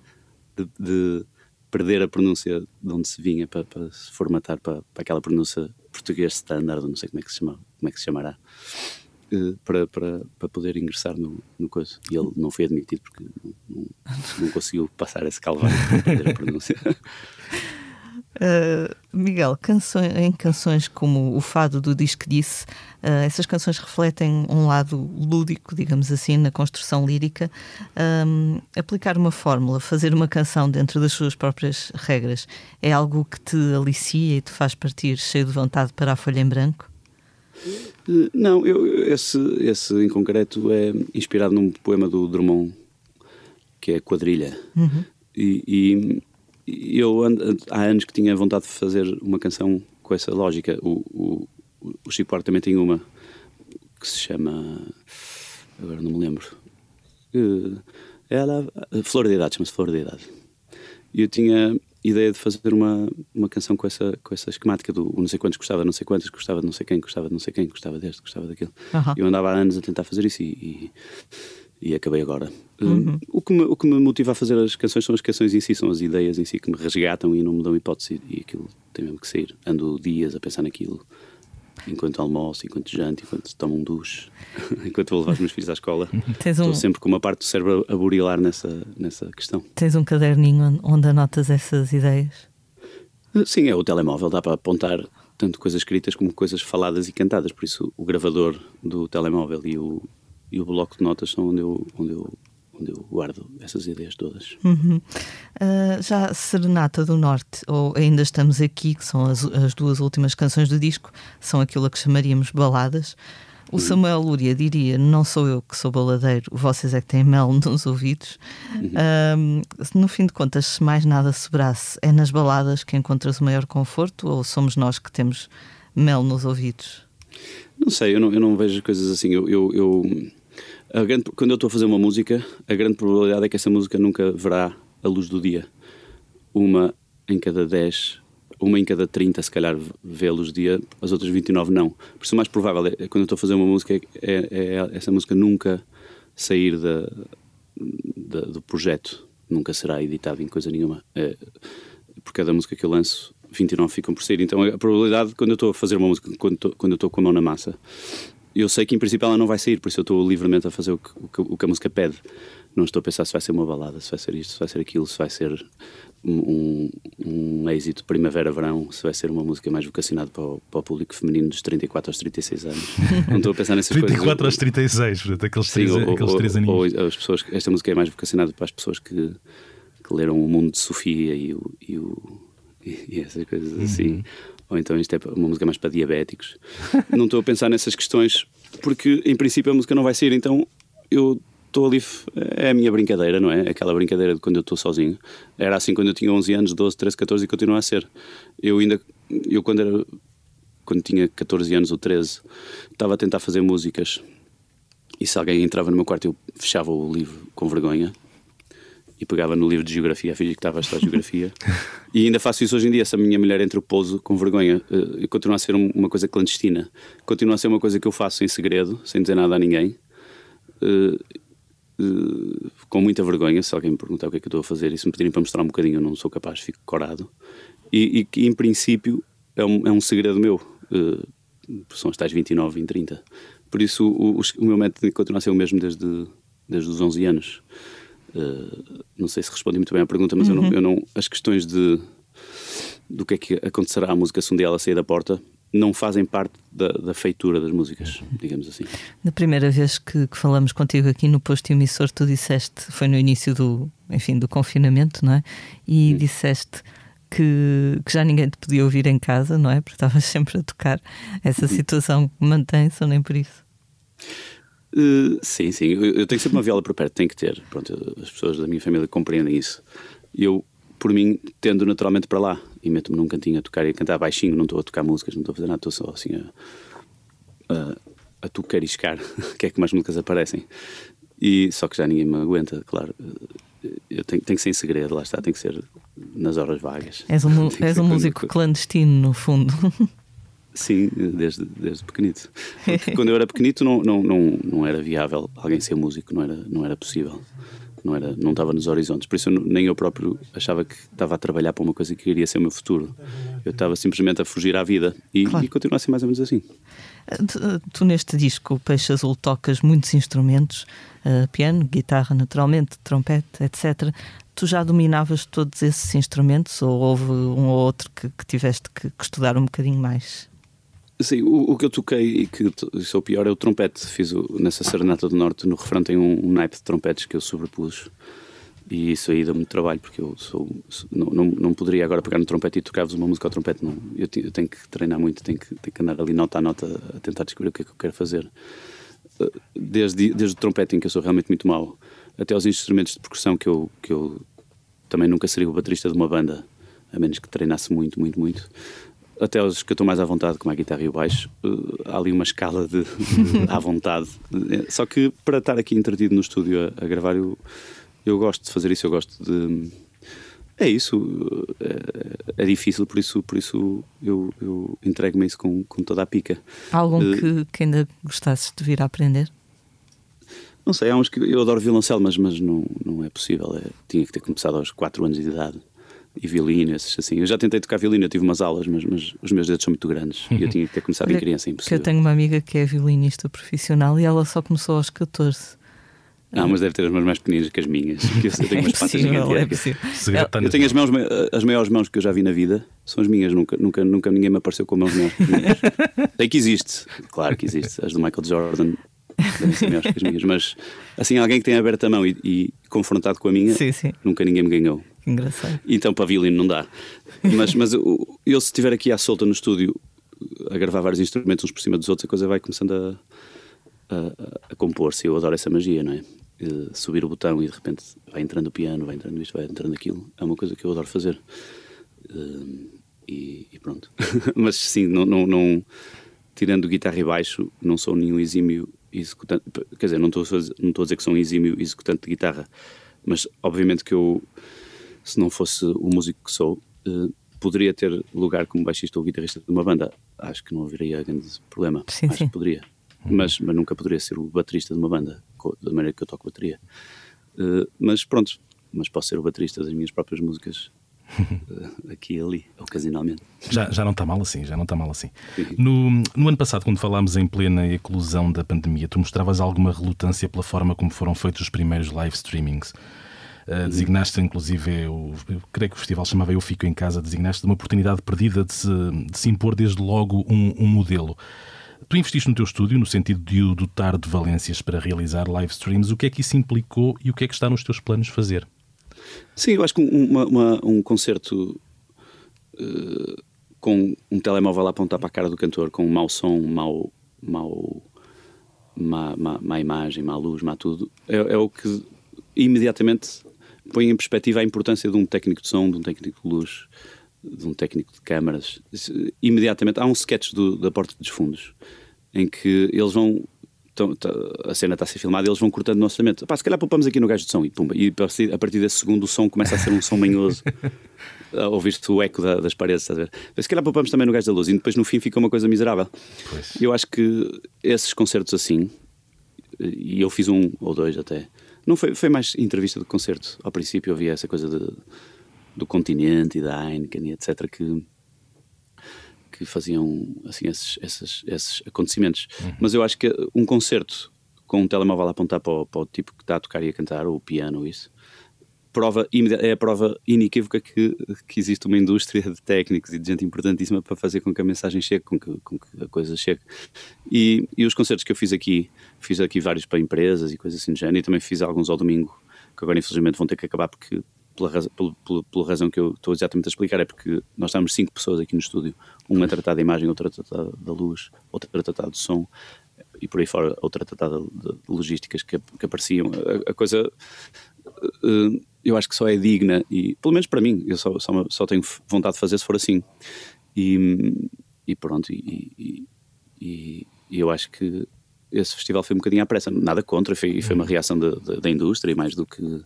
de, de, perder a pronúncia de onde se vinha para, para se formatar para, para aquela pronúncia português standard, não sei como é que se, chama, como é que se chamará. Para, para, para poder ingressar no, no coisa. E ele não foi admitido porque não, não, não conseguiu passar esse calvário para a pronúncia. *laughs* Uh, Miguel, canções, em canções como o Fado do Disque Disse, uh, essas canções refletem um lado lúdico, digamos assim, na construção lírica. Um, aplicar uma fórmula, fazer uma canção dentro das suas próprias regras, é algo que te alicia e te faz partir cheio de vontade para a folha em branco? Não, eu, esse, esse em concreto é inspirado num poema do Drummond, que é Quadrilha. Uhum. E, e, eu há anos que tinha vontade de fazer uma canção com essa lógica. O, o, o Chico Buarque também tem uma que se chama. Agora não me lembro. Eh, ela, Flor de Idade, chama-se Flor de Idade. E eu tinha ideia de fazer uma, uma canção com essa, com essa esquemática do não sei quantos gostava, não sei quantos, gostava de não sei quem, gostava de não sei quem, gostava deste, gostava daquilo. Uhum. Eu andava há anos a tentar fazer isso e, e, e acabei agora. Uhum. Um, o, que me, o que me motiva a fazer as canções são as canções em si, são as ideias em si que me resgatam e não me dão hipótese e aquilo tem mesmo que sair. Ando dias a pensar naquilo enquanto almoço, enquanto janto, enquanto tomo um duche, *laughs* enquanto vou levar os meus filhos à escola. *laughs* Tens Estou sempre com uma parte do cérebro a burilar nessa, nessa questão. Tens um caderninho onde anotas essas ideias? Sim, é o telemóvel, dá para apontar tanto coisas escritas como coisas faladas e cantadas, por isso o gravador do telemóvel e o, e o bloco de notas são onde eu, onde eu onde eu guardo essas ideias todas. Uhum. Uh, já Serenata do Norte, ou Ainda Estamos Aqui, que são as, as, duas últimas canções do disco, são aquilo a que chamaríamos baladas. O uhum. Samuel Lúria diria: Não sou eu que sou baladeiro, vocês é que têm mel *laughs* nos ouvidos. Uhum. Uh, no fim de contas, se mais nada sobrasse, é nas baladas que encontras o maior conforto ou somos nós que temos mel nos ouvidos? Não sei, eu não, eu não vejo coisas assim. eu, eu, eu Grande, quando eu estou a fazer uma música, a grande probabilidade é que essa música nunca verá a luz do dia. Uma em cada 10, uma em cada 30, se calhar, vê a luz do dia, as outras 29 não. Por isso, o mais provável é, quando eu estou a fazer uma música, é, é, é essa música nunca sair da, do projeto, nunca será editada em coisa nenhuma. É, por cada música que eu lanço, 29 ficam por sair. Então, a probabilidade, quando eu estou a fazer uma música, quando, estou, quando eu estou com a mão na massa, eu sei que em princípio ela não vai sair, por isso eu estou livremente a fazer o que, o que, o que a música pede. Não estou a pensar se vai ser uma balada, se vai ser isto, se vai ser aquilo, se vai ser um, um êxito primavera-verão, se vai ser uma música mais vocacionada para o, para o, público feminino dos 34 aos 36 anos. *laughs* Não estou a pensar nessas 34 coisas. 34 aos 36, portanto, aqueles, Sim, três, ou, aqueles ou, três aninhos. Ou as pessoas, esta música é mais vocacionada para as pessoas que, que leram o mundo de Sofia e, o, e, o, e essas coisas uhum. assim ou então isto é uma música mais para diabéticos. não estou a pensar nessas questões porque, em princípio, a música não vai sair, então eu estou ali. É a minha brincadeira, não é? Aquela brincadeira de quando eu estou sozinho. Era assim quando eu tinha 11 anos, 12, 13, 14 e continua a ser. Eu ainda. Eu, quando era. Quando tinha 14 anos ou 13, estava a tentar fazer músicas e se alguém entrava no meu quarto eu fechava o livro com vergonha e pegava no livro de geografia, a fingir que estava a estudar geografia. e ainda faço isso hoje em dia. Se a minha mulher entra o pouso com vergonha, uh, continua a ser uma coisa clandestina, continua a ser uma coisa que eu faço em segredo, sem dizer nada a ninguém. Uh, uh, com muita vergonha, se alguém me perguntar o que é que eu estou a fazer e se me pedirem para mostrar um bocadinho, eu não sou capaz, fico corado. E que, em princípio, é um, é um segredo meu. são as tais 29, 20, 30. Por isso, o, o, o meu método continua a ser o mesmo desde, desde os 11 anos Uh, não sei se respondi muito bem à pergunta, mas uhum. eu, não, eu não. As questões de do que é que acontecerá à música se um dia ela sair da porta não fazem parte da, da, feitura das músicas, digamos assim. Na primeira vez que, que, falamos contigo aqui no posto emissor, tu disseste, foi no início do, enfim, do confinamento, não é? E hum. disseste que, que, já ninguém te podia ouvir em casa, não é? Porque estavas *laughs* sempre a tocar. Essa hum. situação mantém-se ou nem por isso? Uh, sim, sim. Eu, eu, tenho sempre uma viola por perto, tenho que ter. Pronto, as pessoas da minha família compreendem isso. Eu, por mim, tendo naturalmente para lá e meto-me num cantinho a tocar e a cantar baixinho, não estou a tocar músicas, não estou a fazer nada, estou só assim a, a, a tocariscar, *laughs* que é que mais músicas aparecem. E, só que já ninguém me aguenta, claro. Eu tenho, tenho que ser em segredo, lá está, tem que ser nas horas vagas. És um, *laughs* és um músico clandestino, no fundo. *laughs* Sim, desde, desde pequenito. Porque quando eu era pequenito não, não, não, não era viável alguém ser músico, não era, não era possível. Não, era, não estava nos horizontes. Por isso eu, nem eu próprio achava que estava a trabalhar para uma coisa que iria ser o meu futuro. Eu estava simplesmente a fugir à vida e, claro. e continua a ser mais ou menos assim. Tu, tu, neste disco, Peixe Azul, tocas muitos instrumentos, uh, piano, guitarra naturalmente, trompete, etc. Tu já dominavas todos esses instrumentos ou houve um ou outro que, que tiveste que, que estudar um bocadinho mais? Sim, o, o, que eu toquei e que sou pior é o trompete. Fiz o, nessa Serenata do Norte, no refrão tem um, um naipe de trompetes que eu sobrepus. E isso aí dá muito trabalho, porque eu sou, não, não, não poderia agora pegar no trompete e tocar-vos uma música ao trompete. Não. Eu, eu, tenho que treinar muito, tenho que, tenho que andar ali nota a nota a tentar descobrir o que é que eu quero fazer. Eh, desde, desde o trompete, em que eu sou realmente muito mau, até aos instrumentos de percussão, que eu, que eu também nunca seria o baterista de uma banda, a menos que treinasse muito, muito, muito até os que eu estou mais à vontade, como a guitarra e o baixo, uh, há ali uma escala de, de *laughs* à vontade. Só que para estar aqui entretido no estúdio a, a, gravar, eu, eu gosto de fazer isso, eu gosto de. É isso, é, é difícil, por isso, por isso eu, eu entrego-me isso com, com toda a pica. Há algum uh, que, que ainda gostasses de vir a aprender? Não sei, há uns que eu adoro violoncelo, mas, mas não, não é possível. É, tinha que ter começado aos 4 anos de idade e violino, esses assim. Eu já tentei tocar violino, eu tive umas aulas, mas, mas os meus dedos são muito grandes e eu tinha que ter começado em criança, é impossível. Eu tenho uma amiga que é violinista profissional e ela só começou aos 14. Ah, mas deve ter as mãos mais pequeninas que as minhas. Porque eu tenho umas *laughs* é possível, é possível. Eu tenho as mãos, as maiores mãos que eu já vi na vida, são as minhas, nunca, nunca, nunca ninguém me apareceu com mãos maiores pequeninas. *laughs* Sei que existe, claro que existe. As do Michael Jordan devem ser maiores que as minhas, mas assim, alguém que tenha aberto a mão e, e confrontado com a minha, sim, sim. nunca ninguém me ganhou. Engraçado. Então para violino não dá. Mas, mas eu, se estiver aqui à solta no estúdio a gravar vários instrumentos uns por cima dos outros, a coisa vai começando a, a, a compor-se. Eu adoro essa magia, não é? subir o botão e de repente vai entrando o piano, vai entrando isto, vai entrando aquilo. É uma coisa que eu adoro fazer. Uh, e, e, pronto. *laughs* Mas sim, não, não, não, tirando guitarra e baixo, não sou nenhum exímio executante. Quer dizer, não estou, não estou a dizer que sou um exímio executante de guitarra, mas obviamente que eu se não fosse o músico que sou, uh, poderia ter lugar como baixista ou guitarrista de uma banda. Acho que não haveria grande problema. Sim, Acho sim. que poderia. Mas, mas nunca poderia ser o baterista de uma banda, da maneira que eu toco bateria. Uh, mas pronto, mas posso ser o baterista das minhas próprias músicas uh, *laughs* aqui e ali, ocasionalmente. Já, já não está mal assim, já não está mal assim. No, no ano passado, quando falámos em plena eclosão da pandemia, tu mostravas alguma relutância pela forma como foram feitos os primeiros live streamings. Uh, designaste, inclusive, eu, creio que o festival chamava Eu Fico em Casa, designaste uma oportunidade perdida de se, de se impor desde logo um, um, modelo. Tu investiste no teu estúdio no sentido de o dotar de valências para realizar live streams. O que é que isso implicou e o que é que está nos teus planos fazer? Sim, eu acho que uma, uma, um concerto uh, com um telemóvel a apontar para a cara do cantor, com um mau som, mau, mau, má, má, má imagem, má luz, má tudo, é, é o que imediatamente põe em perspectiva a importância de um técnico de som, de um técnico de luz, de um técnico de câmaras. Imediatamente há um sketch do, da Porta dos Fundos em que eles vão. Tão, tá, a cena está a ser filmada e eles vão cortando no orçamento. Pá, se calhar poupamos aqui no gajo de som e pumba. E a partir desse segundo o som começa a ser um som manhoso. *laughs* Ouviste o eco da, das paredes, estás a ver? Se calhar poupamos também no gajo da luz e depois no fim fica uma coisa miserável. Pois. Eu acho que esses concertos assim, e eu fiz um ou dois até, não foi, foi mais entrevista do concerto. Ao princípio havia essa coisa de, do continente e da Heineken e etc. que, que faziam assim, esses, esses, esses acontecimentos. Uhum. Mas eu acho que um concerto com um telemóvel a apontar para o, para o tipo que está a tocar e a cantar, ou o piano, isso. Prova, é a prova inequívoca que, que existe uma indústria de técnicos e de gente importantíssima para fazer com que a mensagem chegue, com que, com que a coisa chegue. E, e os concertos que eu fiz aqui, fiz aqui vários para empresas e coisas assim do género, e também fiz alguns ao domingo, que agora infelizmente vão ter que acabar porque pela, pela, pela, pela, razão que eu estou exatamente a explicar, é porque nós estamos cinco pessoas aqui no estúdio, uma a tratar da imagem, outra a tratar da luz, outra a tratar do som, e por aí fora outra a tratar de, de logísticas que, que apareciam. A, a coisa, eu acho que só é digna, e pelo menos para mim, eu só, só, só tenho vontade de fazer se for assim. E, e pronto, e, e, e eu acho que esse festival foi um bocadinho à pressa, nada contra, foi, foi uma uhum. reação da indústria, mais do que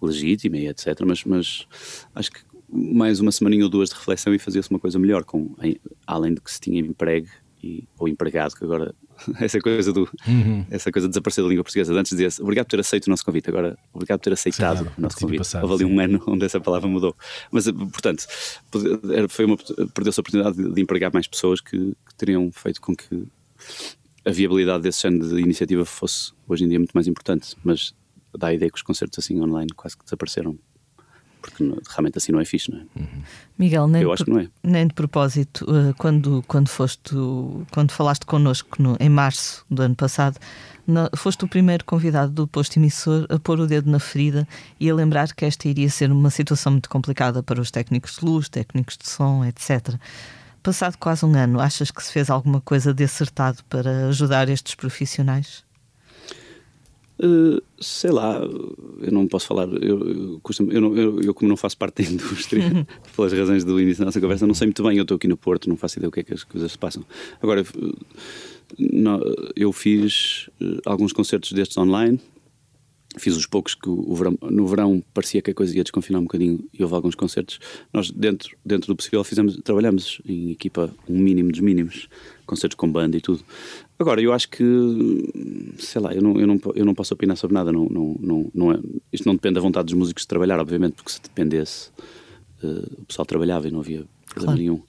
legítima e etc. Mas, mas acho que mais uma semaninha ou duas de reflexão e fazia-se uma coisa melhor, com, além de que se tinha emprego e, ou empregado, que agora *laughs* essa coisa do uhum. essa coisa de desaparecer da língua portuguesa. Antes dizia-se obrigado por ter aceito o nosso convite, agora obrigado por ter aceitado sim, o nosso convite. Passado, Houve ali um ano *laughs* onde essa palavra mudou. Mas, portanto, foi uma, perdeu-se a oportunidade de, de empregar mais pessoas que, que teriam feito com que a viabilidade desse género de iniciativa fosse hoje em dia muito mais importante. Mas dá a ideia que os concertos assim online quase que desapareceram. Porque realmente assim não é fixe, não é? Uhum. Miguel, nem, Eu acho que não é. nem de propósito, eh, quando, quando, foste, quando falaste connosco no, em março do ano passado, foste o primeiro convidado do posto emissor a pôr o dedo na ferida e a lembrar que esta iria ser uma situação muito complicada para os técnicos de luz, técnicos de som, etc. Passado quase um ano, achas que se fez alguma coisa de acertado para ajudar estes profissionais? Uh, sei lá, eu não posso falar, eu, eu, costumo, eu, não, eu, como não faço parte da indústria, *laughs* pelas razões do início da nossa conversa, não sei muito bem, eu estou aqui no Porto, não faço ideia o que é que as coisas se passam. Agora, não, eu fiz uh, alguns concertos destes online, fiz os poucos que o verão, no verão parecia que a coisa ia desconfinar um bocadinho e houve alguns concertos. Nós, dentro, dentro do possível, fizemos, trabalhamos em equipa um mínimo dos mínimos, concertos com banda e tudo. Agora, eu acho que, sei lá, eu não, eu não, eu não posso opinar sobre nada. Não, não, não, não é, isto não depende da vontade dos músicos de trabalhar, obviamente, porque se dependesse, uh, o pessoal trabalhava e não havia problema claro. nenhum.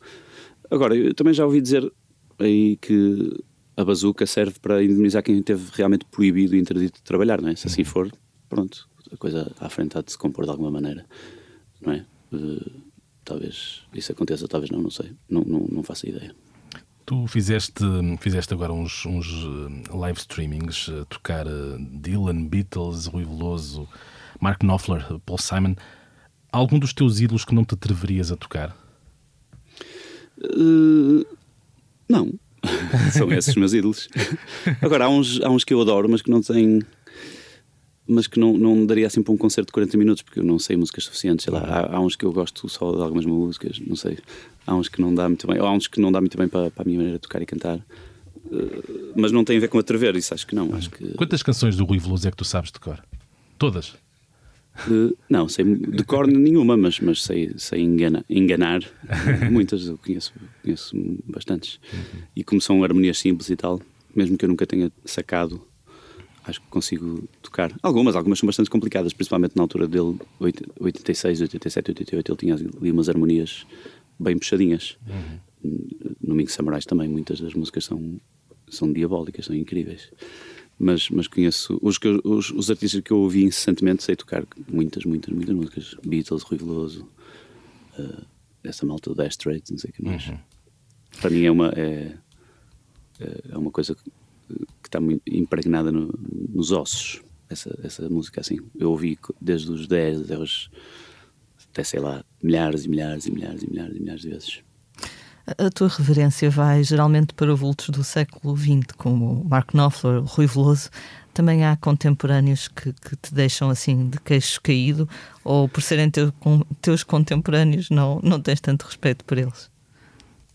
Agora, eu também já ouvi dizer aí que a bazuca serve para indemnizar quem teve realmente proibido e interdito de trabalhar, não é? Se assim uhum. for, pronto, a coisa à frente há de se compor de alguma maneira, não é? Uh, talvez isso aconteça, talvez não, não sei, não, não, não faço ideia. Tu fizeste, fizeste agora uns, uns eh, live streamings, a tocar eh, Dylan, Beatles, Rui Veloso, Mark Knopfler, Paul Simon. Algum dos teus ídolos que não te atreverias a tocar? Uh, não, *laughs* São esses os meus ídolos. Agora, há uns, há uns que eu adoro, mas que não têm. Mas que não, não daria assim para um concerto de 40 minutos, porque eu não sei músicas suficientes. Sei lá, há, há uns que eu gosto só de algumas músicas, não sei. Há uns que não dá muito bem, ou há uns que não dá muito bem para, para a minha maneira de tocar e cantar. Uh, mas não tem a ver com atrever, isso acho que não. Acho que... Quantas canções do Rui Veloso é que tu sabes de cor? Todas? Uh, não, sei de cor nenhuma, mas, mas sei, sei engana, enganar muitas, eu conheço, conheço bastantes. E como são harmonias simples e tal, mesmo que eu nunca tenha sacado, acho que consigo tocar. Algumas, algumas são bastante complicadas, principalmente na altura dele, 86, 87, 88, ele tinha ali umas harmonias bem puxadinhas. Uhum. No Ming Samurais também, muitas das músicas são, são diabólicas, são incríveis mas, mas conheço os, os, os, artistas que eu ouvi incessantemente, sei tocar muitas, muitas, muitas músicas. Beatles, Rui Veloso, uh, essa malta do Dire Straits, não sei o que mais. Uhum. Para mim é uma, é, é uma coisa que, que está muito impregnada no, nos ossos, essa, essa música assim. Eu ouvi desde os 10 até, os, até sei lá, milhares e milhares e milhares e milhares e milhares de vezes. A tua reverência vai geralmente para vultos do século XX, como Mark Knopfler, Rui Veloso. Também há contemporâneos que, que te deixam assim de queixo caído, ou por serem teu, teus contemporâneos, não, não tens tanto respeito por eles?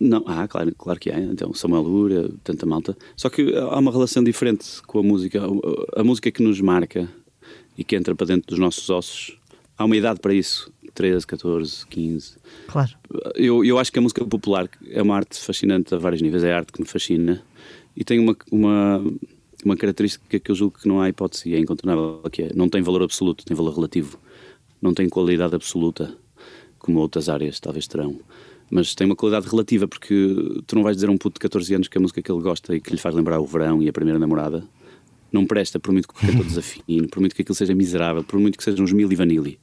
Não, ah, claro, claro que há. Então, Samuel Lura, tanta malta. Só que há uma relação diferente com a música. A música que nos marca e que entra para dentro dos nossos ossos, há uma idade para isso. 13, 14, 15. Claro. Eu, eu acho que a música popular é uma arte fascinante a vários níveis, é a arte que me fascina e tem uma, uma, uma característica que eu julgo que não há hipótese e é incontornável, que é não tem valor absoluto, tem valor relativo. Não tem qualidade absoluta, como outras áreas talvez terão. Mas tem uma qualidade relativa, porque tu não vais dizer a um puto de 14 anos que a música que ele gosta e que lhe faz lembrar o verão e a primeira namorada não presta, por muito que o cantor desafine, por muito que aquilo seja miserável, por muito que sejam uns mil e vanilli.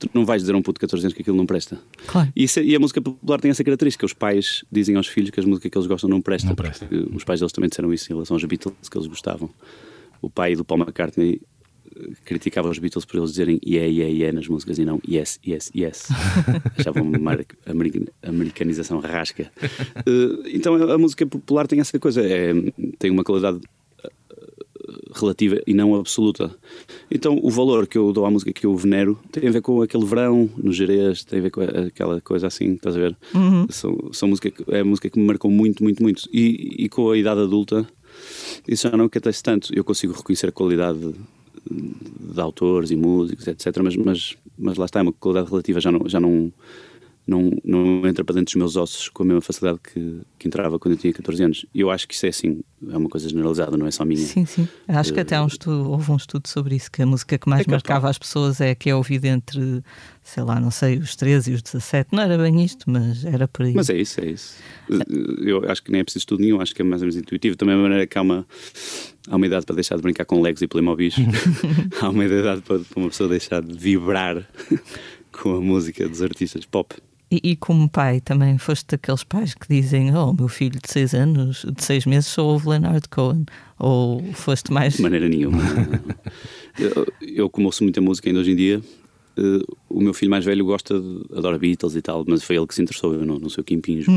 Tu não vais dizer a um puto de 14 anos que aquilo não presta. Claro. E, isso é- e a música popular tem essa característica: os pais dizem aos filhos que as músicas que eles gostam não prestam. Não presta. porque Os pais deles também disseram isso em relação aos Beatles que eles gostavam. O pai do Paul McCartney eh, criticava os Beatles por eles dizerem yeah, yeah, yeah nas músicas e não yes, yes, yes. *laughs* Achavam uma americanização rasca. Eh, então a, a música popular tem essa coisa, é, tem uma qualidade relativa e não absoluta. Então, o valor que eu dou à música que eu venero tem a ver com aquele verão no Jerez, tem a ver com aquela coisa assim, estás a ver? São, são música, é música que me marcou muito, muito, muito. E, e com a idade adulta, isso já não acontece tanto. Eu consigo reconhecer a qualidade de, de autores e músicos, etc. Mas, mas, mas lá está, é uma qualidade relativa, já não. Já não não, não entra para dentro dos meus ossos com a mesma facilidade que, que entrava quando eu tinha 14 anos. E eu acho que isso é assim, é uma coisa generalizada, não é só minha. Sim, sim. Acho que até um estudo, houve um estudo sobre isso, que a música que mais É marcava as pessoas é a que é ouvida entre, sei lá, não sei, os 13 e os 17. Não era bem isto, mas era por aí. Mas é isso, é isso. Eu acho que nem é preciso estudo nenhum, acho que é mais ou menos intuitivo. Também a maneira que há uma, há uma idade para deixar de brincar com Legos e Playmobil. *laughs* há uma idade para, para uma pessoa deixar de vibrar *laughs* com a música dos artistas pop. E, e como pai também foste daqueles pais que dizem: Oh, meu filho de 6 anos, de 6 meses, só ouve Leonard Cohen. Ou foste mais. De maneira nenhuma. *laughs* eu, eu, como ouço muita música ainda hoje em dia, eh, o meu filho mais velho gosta, de, adora Beatles e tal, mas foi ele que se interessou, eu não, não sei o que impinjo.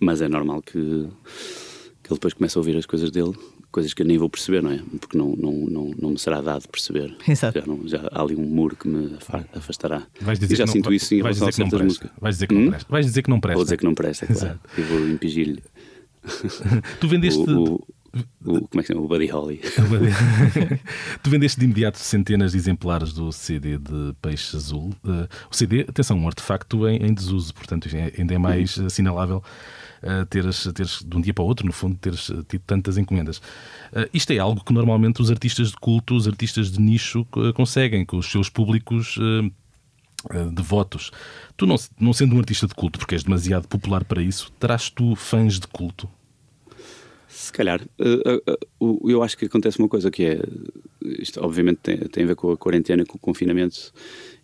Mas é normal que, que ele depois comece a ouvir as coisas dele, coisas que eu nem vou perceber, não é? Porque não, não, não, não me será dado perceber. Exato. Já, não- já há ali um muro que me afa- afastará. Vais dizer e já que não, sinto isso em vais relação a dizer que não certas presta. músicas. Vais dizer que não Hum? presta. Vais dizer que não presta. Vou dizer que não presta, é claro. Eu vou impingir-lhe. *laughs* Tu vendeste. O, o, o- como é que se chama? O Buddy Holly. *laughs* tu vendeste de imediato centenas de exemplares do CD de Peixe Azul. Eh, o CD, atenção, um artefacto em, em desuso, portanto, é- ainda é mais assinalável teres, teres, de um dia para o outro, no fundo, teres eh, tido tantas encomendas. Eh, isto é algo que normalmente os artistas de culto, os artistas de nicho eh, conseguem, com os seus públicos. devotos. Tu, não, não sendo um artista de culto, porque és demasiado popular para isso, terás tu fãs de culto? Se calhar. Uh, uh, uh, eu acho que acontece uma coisa que é. Isto, obviamente, tem, tem a ver com a quarentena, com o confinamento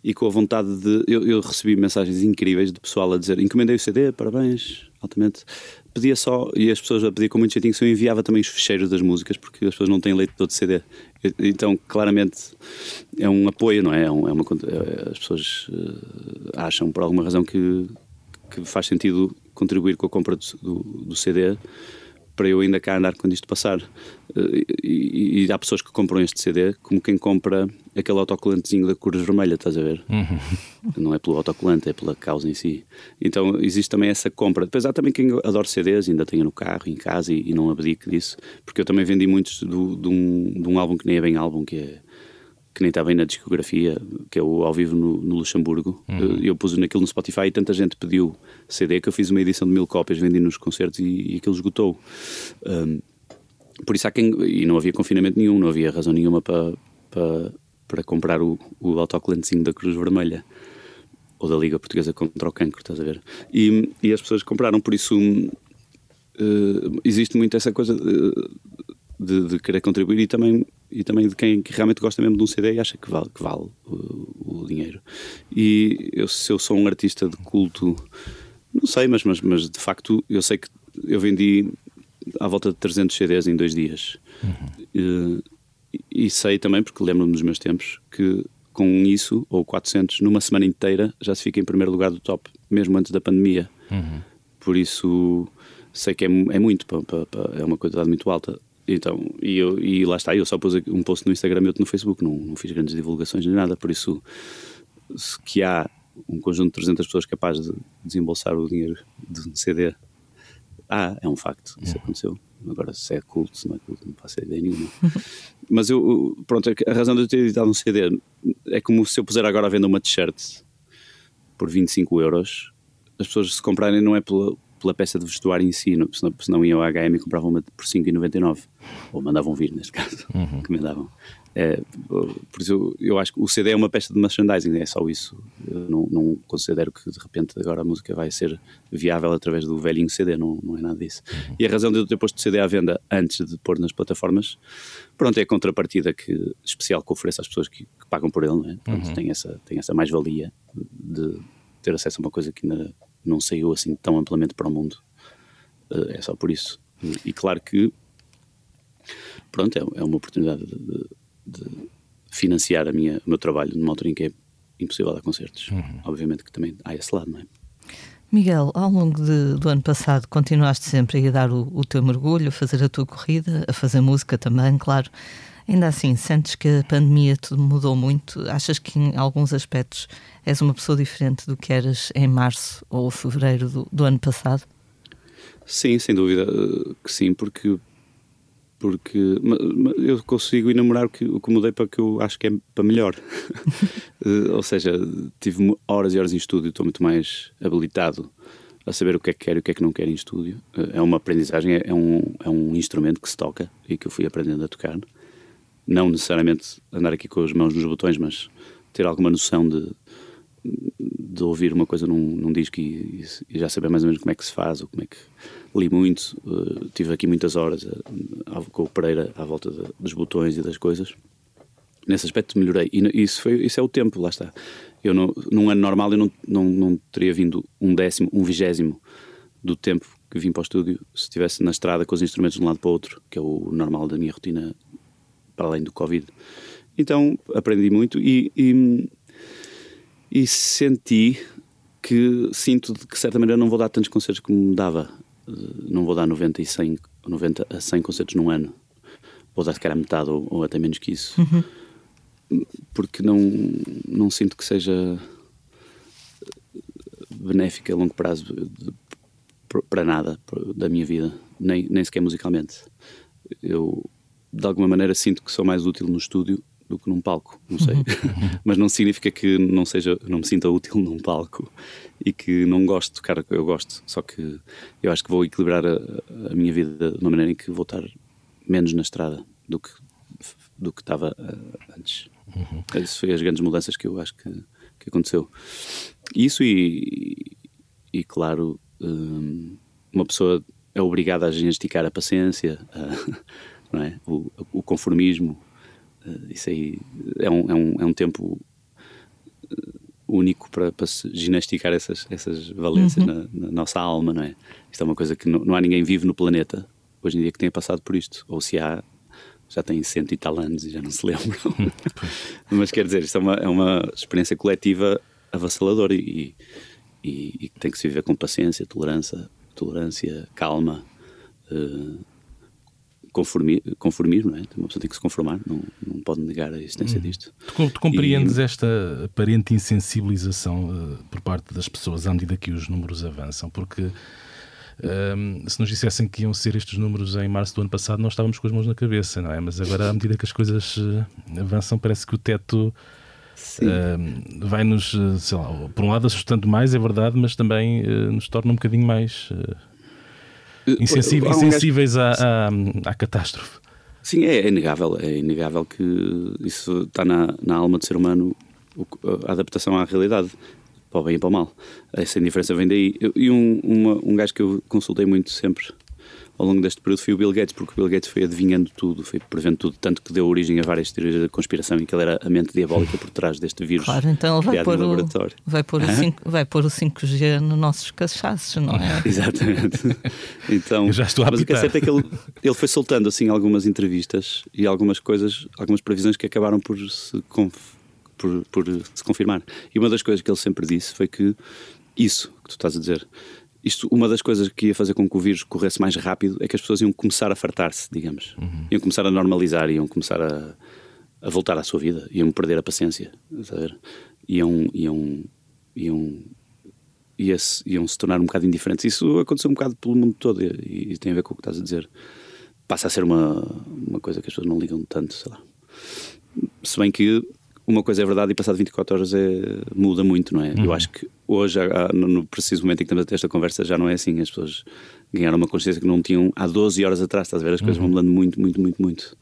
e com a vontade de. Eu, eu recebi mensagens incríveis de pessoal a dizer: encomendei o CD, parabéns, altamente. Pedia só, e as pessoas a pedir com muito jeitinho, se eu enviava também os fecheiros das músicas, porque as pessoas não têm leitor de CD. Então, claramente, é um apoio, não é? É, é uma, é- as pessoas uh, acham, por alguma razão, que, que faz sentido contribuir com a compra do, do, do CD para eu ainda cá andar quando isto passar. Eh, E, e há pessoas que compram este CD como quem compra aquele autocolantezinho da Cruz Vermelha, estás a ver? Não é pelo autocolante, é pela causa em si. Então existe também essa compra. Depois há também quem adora CDs, ainda tenha no carro, em casa e, e não abdique disso, porque eu também vendi muitos do, de, um, de um álbum que nem é bem álbum, que é que nem está bem na discografia, que é o ao vivo no, no Luxemburgo. Eu, eu pus naquilo no Spotify e tanta gente pediu CD que eu fiz uma edição de mil cópias, vendi nos concertos e, e aquilo esgotou. Um, por isso há quem. E não havia confinamento nenhum, não havia razão nenhuma para, para, para comprar o, o autocolantezinho da Cruz Vermelha ou da Liga Portuguesa contra o Cancro, estás a ver? E, e as pessoas compraram, por isso. hum, eh, existe muito essa coisa de, de, de querer contribuir e também, e também de quem que realmente gosta mesmo de um CD e acha que vale, que vale o, o dinheiro. E eu, se eu sou um artista de culto, não sei, mas, mas, mas de facto eu sei que eu vendi à volta de 300 CDs em dois dias. Eh, e sei também, porque lembro-me dos meus tempos, que com isso, ou 400, numa semana inteira, já se fica em primeiro lugar do top, mesmo antes da pandemia. Por isso, sei que é, é muito, é uma quantidade muito alta. Então, e, eu, e lá está, eu só pus um post no Instagram e outro no Facebook, não, não fiz grandes divulgações nem nada, por isso, se que há um conjunto de 300 pessoas capazes de desembolsar o dinheiro de um CD, ah, é um facto, isso aconteceu. Agora, se é culto, se não é culto, não faço ideia nenhuma. *laughs* Mas eu, pronto, a razão de eu ter editado um CD é como se eu puser agora à venda uma t-shirt por 25 euros, as pessoas se comprarem não é pela, pela peça de vestuário em si, não, senão, senão iam ao HM e compravam uma por 5,99. Ou mandavam vir, neste caso, *laughs* uhum. que mandavam. É, por isso eu, acho que o CD é uma peça de merchandising, é só isso. Eu não, não, considero que de repente agora a música vai ser viável através do velhinho CD, não, não é nada disso. Uhum. E a razão de eu ter posto o CD à venda antes de pôr nas plataformas, pronto, é a contrapartida que, especial que ofereço às pessoas que, que pagam por ele, não é? Uhum. tem essa, tem essa mais-valia de ter acesso a uma coisa que ainda não saiu assim tão amplamente para o mundo. Eh, é só por isso. E, e claro que, pronto, é, é uma oportunidade de, de de financiar a minha, o meu trabalho numa altura em que é impossível dar concertos. Uhum. Obviamente que também há esse lado, não é? Miguel, ao longo de, do ano passado continuaste sempre a dar o, o, teu mergulho, a fazer a tua corrida, a fazer música também, claro. Ainda assim, sentes que a pandemia tudo mudou muito? Achas que em alguns aspectos és uma pessoa diferente do que eras em março ou fevereiro do, do ano passado? Sim, sem dúvida eh, que sim, porque porque eu consigo enumerar o que, o que mudei para que eu acho que é para melhor. *laughs* Eh, ou seja, tive horas e horas em estúdio, estou muito mais habilitado a saber o que é que quero e o que é que não quero em estúdio. Eh, é uma aprendizagem, é, é um, é um instrumento que se toca e que eu fui aprendendo a tocar. Não necessariamente andar aqui com as mãos nos botões, mas ter alguma noção de, de ouvir uma coisa num, num disco e, e, já saber mais ou menos como é que se faz ou como é que li muito, uh, tive aqui muitas horas uh, com o Pereira à volta de, dos botões e das coisas. Nesse aspecto melhorei. E isso, foi, isso é o tempo, lá está. Eu não, num ano normal eu não, não, não teria vindo um décimo, um vigésimo do tempo que vim para o estúdio se estivesse na estrada com os instrumentos de um lado para o outro, que é o normal da minha rotina para além do Covid. Então aprendi muito e, e, e senti que sinto de que de certa maneira não vou dar tantos concertos como dava não vou dar 90 e 100, 90 a 100 concertos num ano. Vou dar se calhar metade ou, ou, até menos que isso. Uhum. Porque não, não sinto que seja benéfica a longo prazo de, para nada da minha vida, nem, nem sequer musicalmente. Eu, de alguma maneira, sinto que sou mais útil no estúdio do que num palco, não sei. Uhum. *laughs* Mas não significa que não seja, não me sinta útil num palco e que não gosto tocar, eu gosto. Só que eu acho que vou equilibrar a, a minha vida de uma maneira em que vou estar menos na estrada do que do que estava uh, antes. Uhum. Isso foi as grandes mudanças que eu acho que, que aconteceu. Isso e, e claro, um, uma pessoa é obrigada a ginesticar a paciência, a, não é? o, o conformismo, Uh, isso aí é um, é um, é um tempo eh, único para, para se ginasticar essas, essas valências uhum. na, na, nossa alma, não é? Isto é uma coisa que não, não há ninguém vivo no planeta hoje em dia que tenha passado por isto. Ou se há, já tem cento e tal anos e já não se lembram. *laughs* Mas quer dizer, isto é uma, é uma experiência coletiva avassaladora e, e, e tem que se viver com paciência, tolerância, tolerância calma. Uh, conformir, conformismo, não é? Uma pessoa tem que se conformar, não, não pode negar a existência hum. disto. Tu, tu compreendes e, esta aparente insensibilização uh, por parte das pessoas à medida que os números avançam? Porque uh, se nos dissessem que iam ser estes números em março do ano passado, nós estávamos com as mãos na cabeça, não é? Mas agora, à medida que as coisas uh, avançam, parece que o teto. Uh, vai-nos, sei lá, por um lado assustando mais, é verdade, mas também uh, nos torna um bocadinho mais uh, insensíveis, insensíveis à, à, à, catástrofe. Sim, é, é, inegável. É inegável que isso está na, na alma do ser humano, a adaptação à realidade, para o bem e para o mal. Essa indiferença vem daí. e um, uma, um gajo que eu consultei muito sempre ao longo deste período foi o Bill Gates, porque o Bill Gates foi adivinhando tudo, foi prevendo tudo, tanto que deu origem a várias teorias da conspiração e que ele era a mente diabólica por trás deste vírus. Claro, então ele vai pôr, o, vai, pôr o 5, vai pôr o 5G nos nossos cachaços, não é? *laughs* Exatamente. Então, já estou a mas o que é certo é que ele, ele foi soltando assim algumas entrevistas e algumas coisas, algumas previsões que acabaram por se, por, por se confirmar. E uma das coisas que ele sempre disse foi que isso que tu estás a dizer isto, uma das coisas que ia fazer com que o vírus corresse mais rápido é que as pessoas iam começar a fartar-se, digamos. Uhum. Iam começar a normalizar, iam começar a, a, voltar à sua vida, iam perder a paciência, saber? Iam, iam, iam, iam, se, iam se tornar um bocado indiferentes. Isso aconteceu um bocado pelo mundo todo e, e tem a ver com o que estás a dizer. Passa a ser uma, uma coisa que as pessoas não ligam tanto, sei lá. Se bem que uma coisa é verdade e passado 24 horas é, muda muito, não é? Uhum. Eu acho que hoje, no preciso momento em que estamos a ter esta conversa, já não é assim. As pessoas ganharam uma consciência que não tinham há 12 horas atrás. Estás a ver? As coisas uhum. vão mudando muito, muito, muito, muito.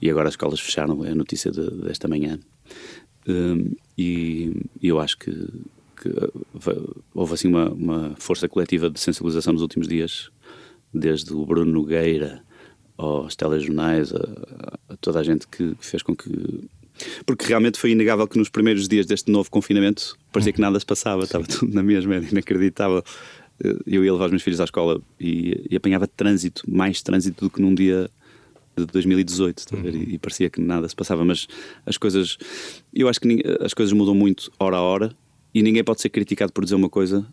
E agora as escolas fecharam, é a notícia de, desta manhã. Um, e, e, eu acho que, que houve assim uma, uma, força coletiva de sensibilização nos últimos dias, desde o Bruno Nogueira aos telejornais, a, a toda a gente que fez com que porque realmente foi inegável que nos primeiros dias deste novo confinamento parecia que nada se passava, estava *laughs* tudo na mesma, era inacreditável. Eu ia levar os meus filhos à escola e, e apanhava trânsito, mais trânsito do que num dia de 2018, uhum. e, e, parecia que nada se passava, mas as coisas, eu acho que as coisas mudam muito hora a hora e ninguém pode ser criticado por dizer uma coisa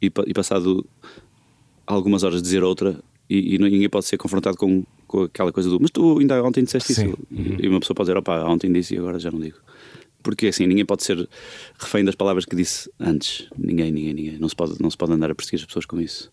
e, e passado algumas horas dizer outra e, e, ninguém pode ser confrontado com, com aquela coisa do mas tu ainda ontem disseste Sim. isso uhum. e uma pessoa pode dizer opá, ontem disse e agora já não digo porque assim, ninguém pode ser refém das palavras que disse antes ninguém, ninguém, ninguém, não se pode, não se pode andar a perseguir as pessoas com isso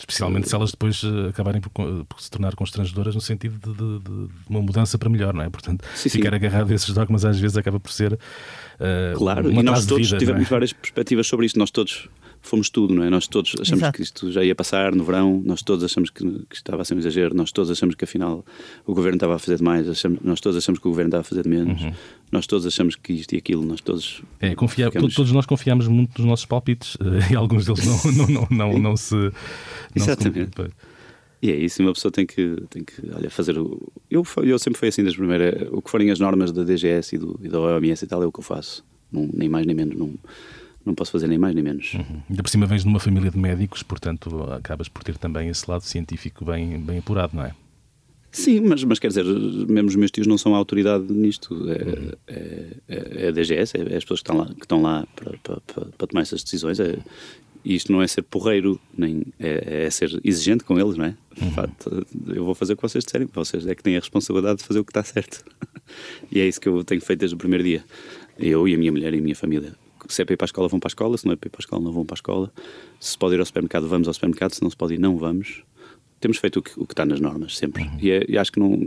Especialmente se elas depois eh, acabarem por, por se tornar constrangedoras no sentido de, de, de, uma mudança para melhor, não é? Portanto, sim, ficar sim. agarrado a esses dogmas às vezes acaba por ser. Uh, claro, e nós todos vida, tivemos é? várias perspectivas sobre isto, nós todos fomos tudo, não é? Nós todos achamos Exato. que isto já ia passar no verão, nós todos achamos que, que, estava a ser um exagero, nós todos achamos que afinal o governo estava a fazer demais, achamos, nós todos achamos que o governo estava a fazer de menos, uhum. nós todos achamos que isto e aquilo, nós todos. É, confia, ficamos... todos nós confiamos muito nos nossos palpites *laughs* eh, e alguns deles não, não, não, não, não se. Não Exatamente. Se... E é isso, uma pessoa tem que, tem que olha, fazer o. Eu, eu sempre fui assim das primeiras. O que forem as normas da DGS e, do, e da OMS e tal é o que eu faço. Não, nem mais nem menos. Não, não posso fazer nem mais nem menos. Uhum. Ainda por cima vens de uma família de médicos, portanto acabas por ter também esse lado científico bem, bem apurado, não é? Sim, mas, mas quer dizer, mesmo os meus tios não são a autoridade nisto. É, uhum. é, é, é a DGS, é, é, as pessoas que estão lá, que estão lá para, para, para tomar essas decisões. É, e isto não é ser porreiro, nem é, é ser exigente com eles, não é? Uhum. Fato, eu vou fazer o que vocês disserem, vocês é que têm a responsabilidade de fazer o que está certo. *laughs* e é isso que eu tenho feito desde o primeiro dia. Eu e a minha mulher e a minha família se é para ir para a escola, vão para a escola, se não é para ir para a escola, não vão para a escola. Se pode ir ao supermercado, vamos ao supermercado, se não se pode ir, não vamos. Temos feito o que, o que está nas normas, sempre. Uhum. E, é, e, acho que não.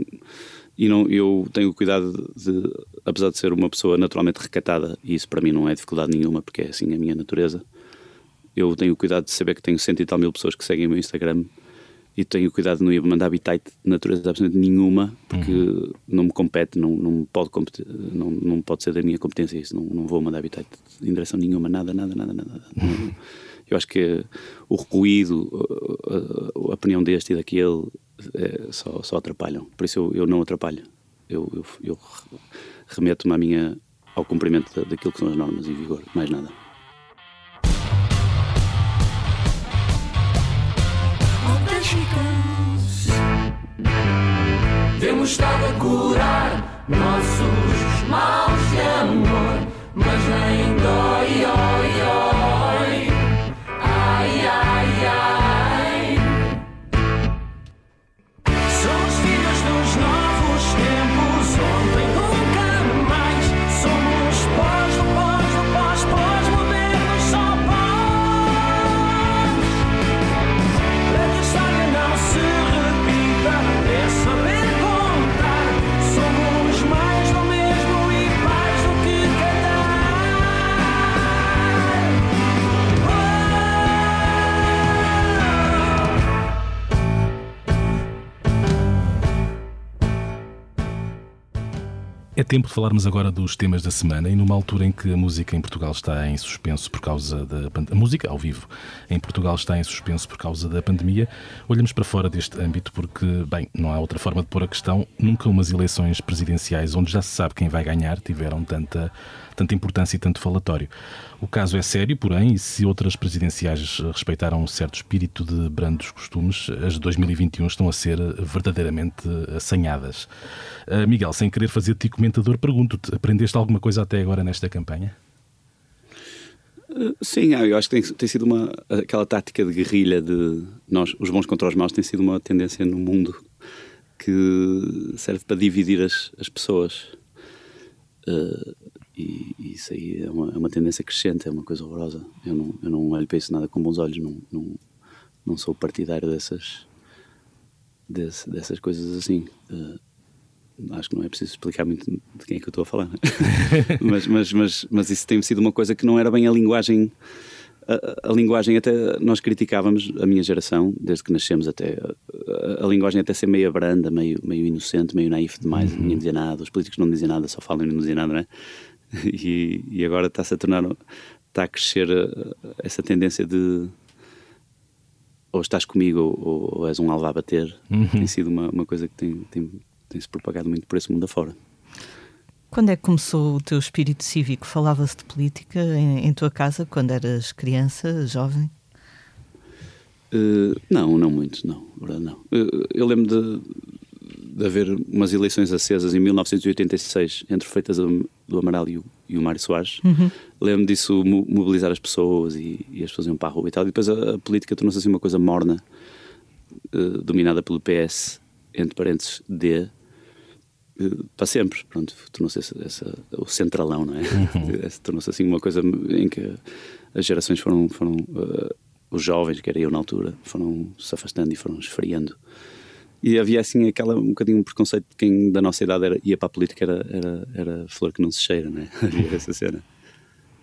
E não, eu tenho cuidado de, apesar de ser uma pessoa naturalmente recatada, e isso para mim não é dificuldade nenhuma, porque é assim a minha natureza, eu tenho cuidado de saber que tenho cento e tal mil pessoas que seguem o meu Instagram e tenho cuidado de não ir mandar habitat de natureza absolutamente nenhuma, porque uhum. não me compete, não, não, pode não, não pode ser da minha competência isso, não, não vou mandar habitat em direção nenhuma, nada, nada, nada, nada. Uhum. *laughs* Eu acho que o ruído, a, a, opinião deste e daquele, é, só, só atrapalham. Por isso eu, eu não atrapalho. Eu, eu, eu remeto-me à minha, ao cumprimento daquilo que são as normas e vigor, mais nada. Temos estado a curar nossos maus de amor, mas nem dói, É tempo de falarmos agora dos temas da semana e numa altura em que a música em Portugal está em suspenso por causa da música ao vivo em Portugal está em suspenso por causa da pandemia, olhamos para fora deste âmbito porque, bem, não há outra forma de pôr a questão. Nunca umas eleições presidenciais onde já se sabe quem vai ganhar tiveram tanta tanta importância e tanto falatório. O caso é sério, porém, e se outras presidenciais respeitaram um certo espírito de brandos costumes, as de 2021 estão a ser verdadeiramente assanhadas. Uh, Miguel, sem querer fazer-te comentador, pergunto-te: aprendeste alguma coisa até agora nesta campanha? Sim, eu acho que tem, tem, sido uma aquela tática de guerrilha de nós, os bons contra os maus, tem sido uma tendência no mundo que serve para dividir as, as pessoas. Uh, e, e isso aí é uma, é uma, tendência crescente, é uma coisa horrorosa. Eu não, eu não olho para isso nada com bons olhos, não, não, não sou partidário dessas, desse, dessas coisas assim. Uh, acho que não é preciso explicar muito de quem é que eu estou a falar. *laughs* mas, mas, mas, mas isso tem sido uma coisa que não era bem a linguagem. A, a, linguagem até nós criticávamos a minha geração desde que nascemos até a, a linguagem até ser meio branda meio meio inocente meio naif demais uhum. ninguém dizia nada os políticos não dizem nada só falam e não dizem nada não é? *laughs* e, e agora está-se a tornar está a crescer eh, essa tendência de ou estás comigo ou, ou és um alvo a bater uhum. tem sido uma, uma coisa que tem, tem, tem se propagado muito por esse mundo afora. Quando é que começou o teu espírito cívico? Falava-se de política em, em, tua casa quando eras criança, jovem? Uh, não, não muito, não. não. Uh, eu lembro de, de haver umas eleições acesas em 1986 entre Freitas do Amaral e o, e o Mário Soares. Uhum. Lembro disso mobilizar as pessoas e, e, as pessoas iam para a rua e tal. E depois a, a política tornou-se assim uma coisa morna, uh, dominada pelo PS, entre parênteses D, uh, para sempre. Pronto, tornou-se o centralão, não é? Uhum. *laughs* tornou-se assim uma coisa em que as gerações foram. foram uh, os jovens, que era eu na altura, foram se afastando e foram esfriando. E havia assim aquela, um bocadinho um preconceito de quem da nossa idade era, ia para a política era, era, era flor que não se cheira, né? *laughs* havia essa cena.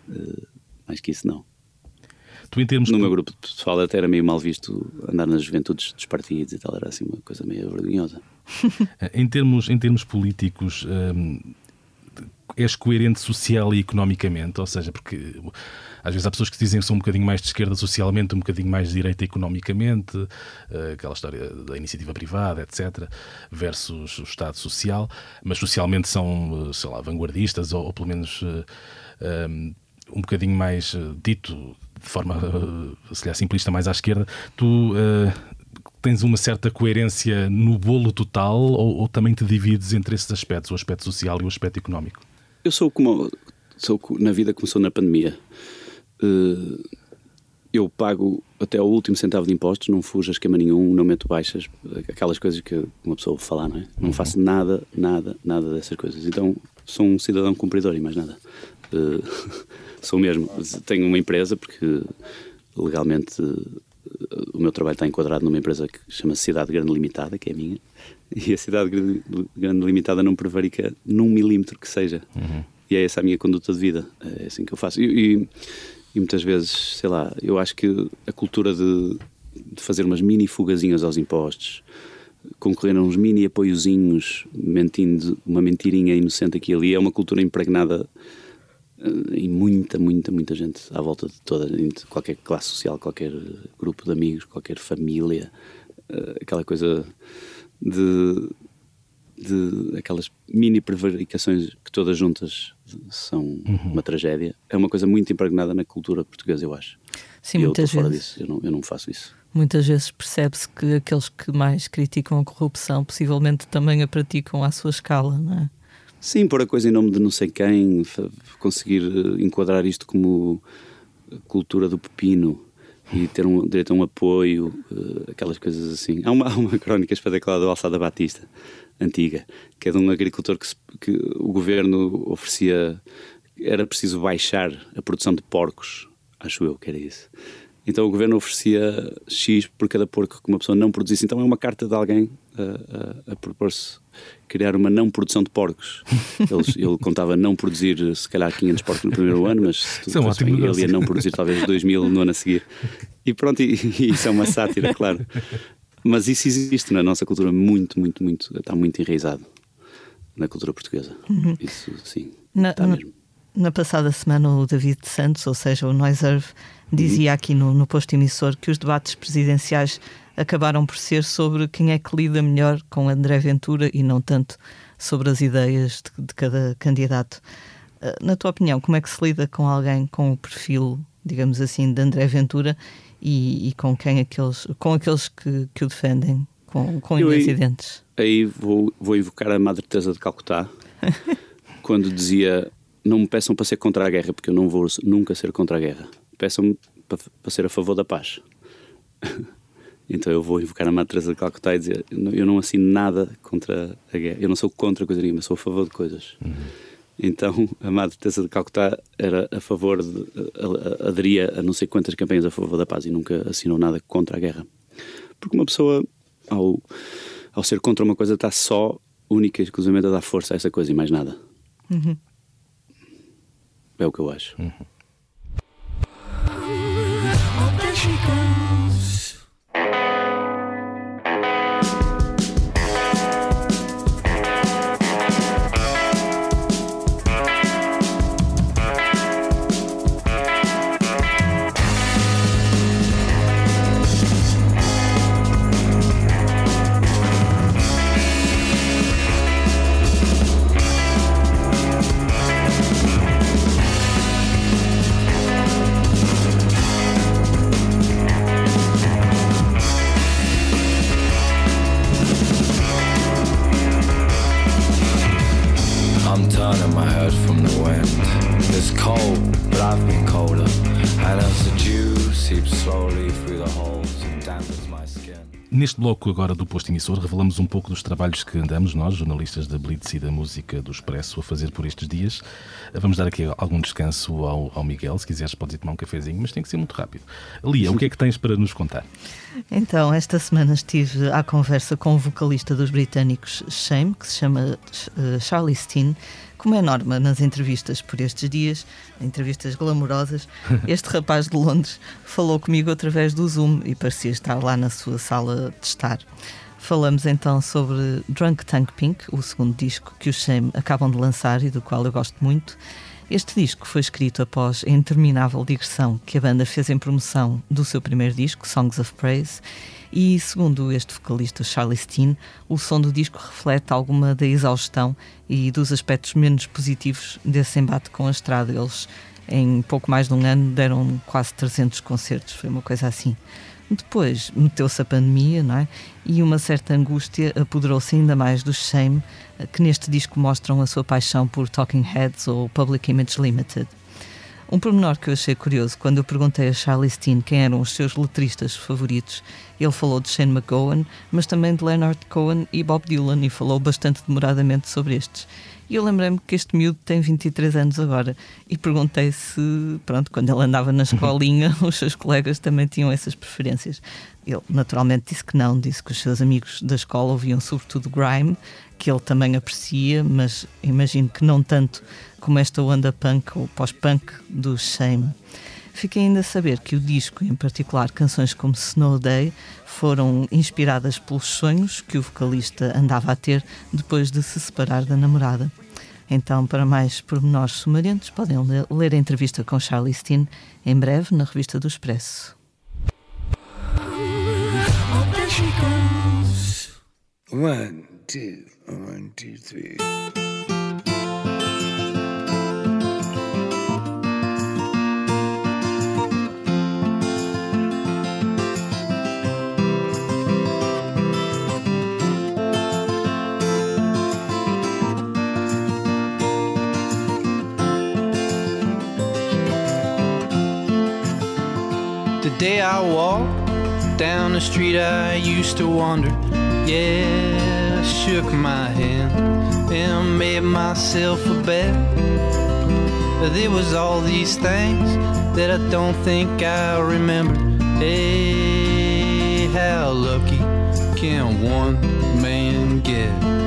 Uh, mais que isso, não. Tu, em termos no meu grupo pessoal até era meio mal visto andar nas juventudes dos partidos e tal, era assim uma coisa meio vergonhosa. *laughs* em, termos, em termos políticos, hum, és coerente social e economicamente? Ou seja, porque às vezes há pessoas que dizem que são um bocadinho mais de esquerda socialmente, um bocadinho mais de direita economicamente, eh, aquela história da iniciativa privada, etc., versus o Estado social, mas socialmente são, eh, sei lá, vanguardistas ou, ou pelo menos eh, um bocadinho mais dito de forma, se calhar, simplista, mais à esquerda. Tu tens uma certa coerência no bolo total ou, ou, também te divides entre esses aspectos, o aspecto social e o aspecto económico? Eu sou como sou na vida começou na pandemia. Eh, eu pago até o último centavo de impostos, não fujo a esquema nenhum, não meto baixas, aquelas coisas que uma pessoa falar, não é? Não uhum. faço nada, nada, nada dessas coisas. Então sou um cidadão cumpridor e mais nada. Uh, *laughs* sou mesmo. Tenho uma empresa porque legalmente uh, o meu trabalho está enquadrado numa empresa que chama Cidade Grande Limitada, que é a minha, e a Cidade Grande Limitada não prevarica num milímetro que seja. Uhum. E é essa a minha conduta de vida. É assim que eu faço. e, e e muitas vezes, sei lá, eu acho que a cultura de, de fazer umas mini fugazinhas aos impostos, concorrer a uns mini apoiozinhos, mentindo uma mentirinha inocente aqui e ali, é uma cultura impregnada eh, em muita, muita, muita gente à volta de toda, qualquer classe social, qualquer grupo de amigos, qualquer família, eh, aquela coisa de de aquelas mini prevaricações que todas juntas são uhum. uma tragédia, é uma coisa muito impregnada na cultura portuguesa, eu acho. Sim, e muitas eu vezes. Disso, eu, não, eu não faço isso. Muitas vezes percebe-se que aqueles que mais criticam a corrupção possivelmente também a praticam à sua escala, não é? Sim, pôr a coisa em nome de não sei quem, conseguir eh, enquadrar isto como cultura do pepino e ter um, direito a um apoio, eh, aquelas coisas assim. Há uma, *laughs* há uma crónica espetacular do Alçada Batista, antiga, que é de um agricultor que, se, que o governo oferecia, era preciso baixar a produção de porcos, acho eu que era isso. Então o governo oferecia X por cada porco que uma pessoa não produzisse. Então é uma carta de alguém a, a, a propor-se criar uma não produção de porcos. *laughs* Ele, ele, contava não produzir, se calhar, 500 porcos no primeiro ano, mas isso é bem, ele ia não produzir talvez 2 mil no ano a seguir. E pronto, e, e isso é uma sátira, claro. Mas isso existe na nossa cultura muito, muito, muito, está muito enraizado na cultura portuguesa. Uhum. Isso sim, na, está mesmo. Na passada semana, o David Santos, ou seja, o Noiserve, dizia uhum. aqui no, no posto emissor que os debates presidenciais acabaram por ser sobre quem é que lida melhor com André Ventura e não tanto sobre as ideias de, de cada candidato. Ah, na tua opinião, como é que se lida com alguém com o perfil, digamos assim, de André Ventura e, e com quem aqueles, com aqueles que, que o defendem, com, com incidentes. Aí, aí vou, vou invocar a Madre Teresa de Calcutá, *laughs* quando dizia não me peçam para ser contra a guerra, porque eu não vou nunca ser contra a guerra. Peçam-me para, para ser a favor da paz. *laughs* então eu vou invocar a Madre Teresa de Calcutá e dizer eu não assino nada contra a guerra. Eu não sou contra coisa nenhuma, sou a favor de coisas. Uhum. Então a Madre Teresa de Calcutá era a favor, de, aderia a não sei quantas campanhas a favor da paz e nunca assinou nada contra a guerra. Porque uma pessoa, ao, ao ser contra uma coisa, está só única e exclusivamente a dar força a essa coisa e mais nada. É o que eu acho. I'm Neste bloco agora do Posto Emissor, revelamos um pouco dos trabalhos que andamos, nós, jornalistas da Blitz e da Música do Expresso, a fazer por estes dias. Vamos dar aqui algum descanso ao, ao Miguel, se quiseres podes ir tomar um cafezinho, mas tem que ser muito rápido. Lia, o que é que tens para nos contar? Então, esta semana estive à conversa com o vocalista dos britânicos Shame, que se chama eh, Charlie Steen. Como é norma nas entrevistas por estes dias, entrevistas glamourosas, *laughs* este rapaz de Londres falou comigo através do Zoom e parecia estar lá na sua sala de estar. Falamos então sobre Drunk Tank Pink, o segundo disco que os Shame acabam de lançar e do qual eu gosto muito. Este disco foi escrito após a interminável digressão que a banda fez em promoção do seu primeiro disco, Songs of Praise, e segundo este vocalista Charlie Steen, o som do disco reflete alguma da exaustão e dos aspectos menos positivos desse embate com a estrada. Eles, em pouco mais de um ano, deram quase 300 concertos, foi uma coisa assim. Depois meteu-se a pandemia, não é? E uma certa angústia apoderou-se ainda mais do Shame, que neste disco mostram a sua paixão por Talking Heads ou Public Image Limited. Um pormenor que eu achei curioso, quando eu perguntei a Charlie Steen quem eram os seus letristas favoritos, ele falou de Shane McGowan, mas também de Leonard Cohen e Bob Dylan, e falou bastante demoradamente sobre estes. E eu lembrei-me que este miúdo tem 23 anos agora e perguntei se, pronto, quando ele andava na escolinha, *laughs* os seus colegas também tinham essas preferências. Ele naturalmente disse que não, disse que os seus amigos da escola ouviam sobretudo grime, que ele também aprecia, mas imagino que não tanto como esta onda punk ou pós-punk do Shame. Fiquei ainda a saber que o disco, em particular canções como Snow Day, foram inspiradas pelos sonhos que o vocalista andava a ter depois de se separar da namorada. Então, para mais pormenores sumarentos, podem ler- ler a entrevista com Charlie Steen em breve na revista do Expresso. One, two, one, two, three. I walked down the street I used to wander. Yeah, I shook my hand and made myself a bet. But there was all these things that I don't think I remember. Hey, how lucky can one man get?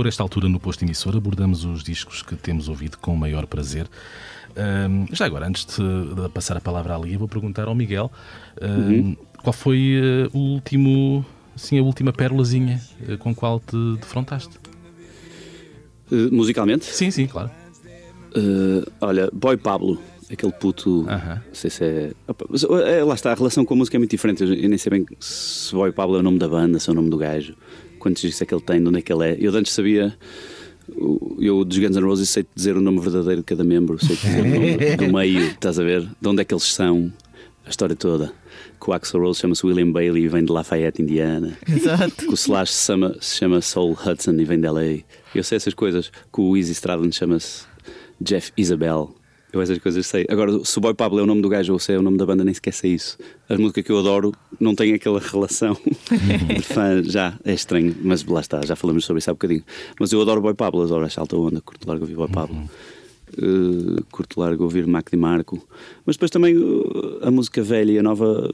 Por esta altura, no posto emissor, abordamos os discos que temos ouvido com o maior prazer. Ahm, já agora, antes de, passar a palavra à Lia, vou perguntar ao Miguel ahm, qual foi eh, o último, assim, a última pérolazinha eh, com qual te defrontaste? Eh, musicalmente, Sim, sim, claro. olha, Boy Pablo, aquele puto. Aham. Não sei se é. Eh, lá está, a relação com a música é muito diferente. Eu nem sei bem se Boy Pablo é o nome da banda, se é o nome do gajo, quantos discos é que ele tem, de onde é que ele é. Eu antes sabia. Eu dos Guns N' Roses sei dizer o nome verdadeiro de cada membro, sei dizer o nome *laughs* do meio, estás a ver? De onde é que eles são, a história toda. Que o Axel Rose chama-se William Bailey e vem de Lafayette, Indiana. Exato. Que o Slash se chama, se chama Soul Hudson e vem de LA. Eu sei essas coisas. Que o Easy Stradlin chama-se Jeff Isabel. Eu essas coisas sei. Agora, se o Boy Pablo é o nome do gajo ou se é o nome da banda, nem sequer sei isso. As músicas que eu adoro não têm aquela relação de *laughs* fã. Já é estranho, mas lá está, já falamos sobre isso há bocadinho. Mas eu adoro Boy Pablo, adoro esta alta onda, curto largo ouvir Boy Pablo. Uh, curto largo ouvir Mac DiMarco. Mas depois também uh, a música velha e a nova.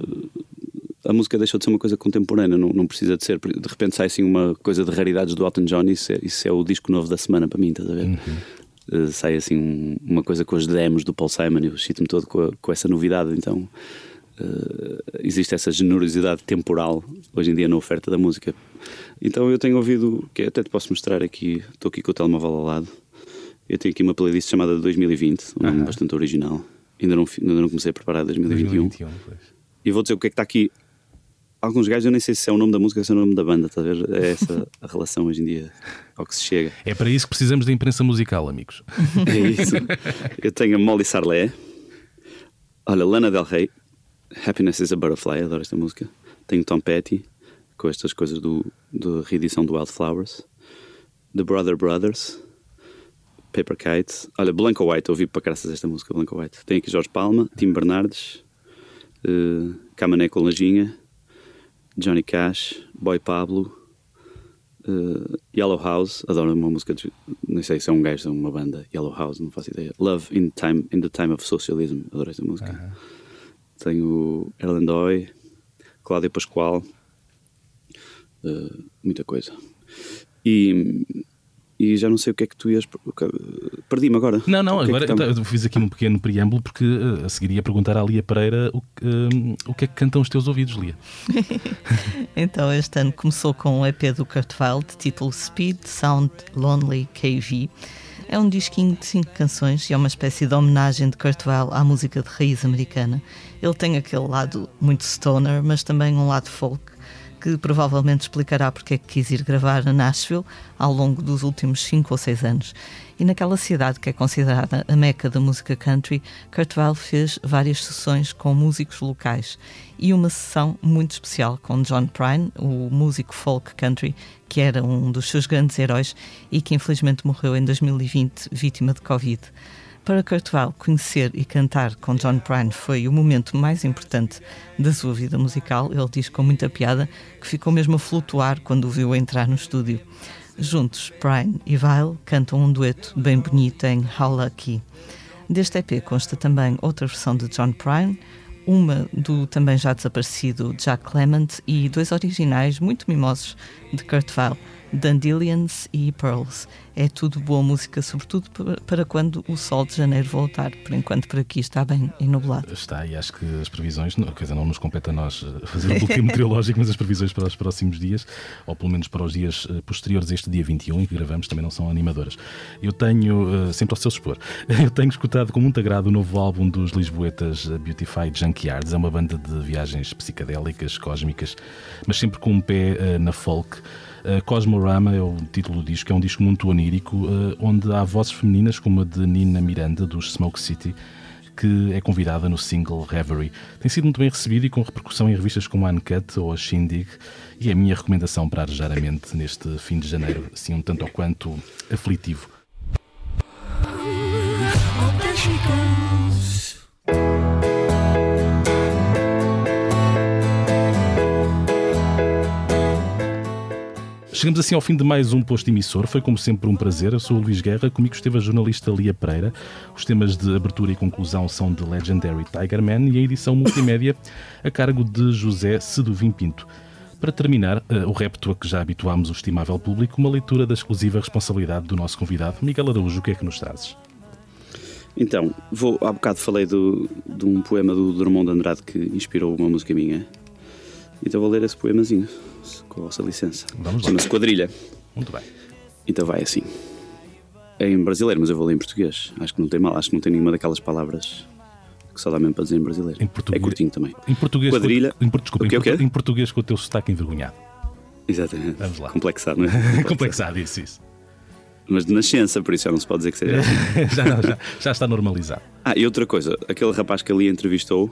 A música deixou de ser uma coisa contemporânea, não, não precisa de ser. De repente sai assim uma coisa de raridades do Elton John e isso é, isso é o disco novo da semana para mim, estás a ver? Uh, sai assim um- uma coisa com os demos do Paul Simon e eu excito-me todo com, a- com essa novidade. Então uh, existe essa generosidade temporal hoje em dia na oferta da música. Então eu tenho ouvido, que até te posso mostrar aqui, estou aqui com o telemóvel ao lado. Eu tenho aqui uma playlist chamada 2020, um nome bastante original. Ainda não, ainda não comecei a preparar 2021. 2021, pois. E vou dizer o que é que está aqui. Alguns gajos, eu nem sei se é o nome da música ou se é o nome da banda, estás a ver? É essa *laughs* a relação hoje em dia ao que se chega. É para isso que precisamos da imprensa musical, amigos. *laughs* É isso. Eu tenho a Molly Sarlé, olha, Lana Del Rey, Happiness is a Butterfly, adoro esta música. Tenho Tom Petty, com estas coisas do, da reedição do Wildflowers. The Brother Brothers, Paper Kite. Olha, Blanco White, ouvi para graças esta música, Blanco White. Tenho aqui Jorge Palma, Tim Bernardes, uh, Camané com Lajinha, Johnny Cash, Boy Pablo, uh, Yellow House, adoro uma música, de, não sei se é um gajo ou uma banda, Yellow House, não faço ideia. Love in, time, in the Time of Socialism, adoro esta música. Tenho Erland Doy, Cláudia Pascoal, uh, muita coisa. E, e já não sei o que é que tu ias. Perdi-me agora. Não, não, é agora eu fiz aqui um pequeno preâmbulo porque eh, a seguir ia perguntar à Lia Pereira o, que, eh, o que é que cantam os teus ouvidos, Lia. *laughs* Então, este ano começou com o EP do Kurt Weill, de título Speed Sound Lonely KV. É um disquinho de cinco canções e é uma espécie de homenagem de Kurt Weill à música de raiz americana. Ele tem aquele lado muito stoner, mas também um lado folk, que provavelmente explicará porque é que quis ir gravar a Nashville ao longo dos últimos cinco ou seis anos. E naquela cidade que é considerada a meca da música country, Kurt Weill fez várias sessões com músicos locais e uma sessão muito especial com John Prine, o músico folk country, que era um dos seus grandes heróis e que infelizmente morreu em 2020 vítima de Covid. Para Weill, conhecer e cantar com John Prine foi o momento mais importante da sua vida musical. Ele diz com muita piada que ficou mesmo a flutuar quando o viu entrar no estúdio. Juntos, Prine e Weill cantam um dueto bem bonito em How Lucky. Deste EP consta também outra versão de John Prine, uma do também já desaparecido Jack Clement e dois originais muito mimosos de Kurt Weill, Dandelions e Pearls. É tudo boa música, sobretudo pa- para quando o sol de janeiro voltar. Por enquanto, por aqui está bem ennublado. Está, e acho que as previsões, quer dizer, não nos compete a nós eh, fazer o bloqueio *laughs* meteorológico, mas as previsões para os próximos dias, ou pelo menos para os dias eh, posteriores a este dia 21, em que gravamos, também não são animadoras. Eu tenho, eh, sempre ao seu expor, *laughs* eu tenho escutado com muito agrado o novo álbum dos Lisboetas Beautified Junkyards. É uma banda de viagens psicadélicas, cósmicas, mas sempre com um pé na folk. Uh, Cosmorama é o título do disco, é um disco muito onírico, uh, onde há vozes femininas como a de Nina Miranda, dos Smoke City, que é convidada no single Reverie. Tem sido muito bem recebido e com repercussão em revistas como a Uncut ou a Shindig, e é a minha recomendação para arejar a mente neste fim de janeiro, assim um tanto ou quanto aflitivo. Chegamos assim ao fim de mais um posto emissor. Foi como sempre um prazer. Eu sou o Luís Guerra, comigo esteve a jornalista Lia Pereira. Os temas de abertura e conclusão são de Legendary Tiger Man e a edição multimédia a cargo de José Seduvim Pinto. Para terminar, eh, o repto a que já habituámos o estimável público, uma leitura da exclusiva responsabilidade do nosso convidado. Miguel Araújo, o que é que nos trazes? Então, vou, há bocado falei do, de um poema do Drummond de Andrade que inspirou uma música minha. Então vou ler esse poemazinho, com a vossa licença. Vamos lá. Chama-se Quadrilha. Muito bem. Então vai assim. É em brasileiro, mas eu vou ler em português. Acho que não tem mal, acho que não tem nenhuma daquelas palavras que só dá mesmo para dizer em brasileiro. Em português- É curtinho também. Em português, Quadrilha. Com, em, desculpa, O quê, em, o quê? portu- em português com o teu sotaque envergonhado. Exatamente. Vamos lá. Complexado, não é? *laughs* Complexado, isso, isso. Mas de nascença, por isso já não se pode dizer que seja assim. *laughs* já, não, já, já está normalizado. Ah, e outra coisa, aquele rapaz que ali entrevistou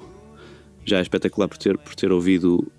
já é espetacular por ter, por ter ouvido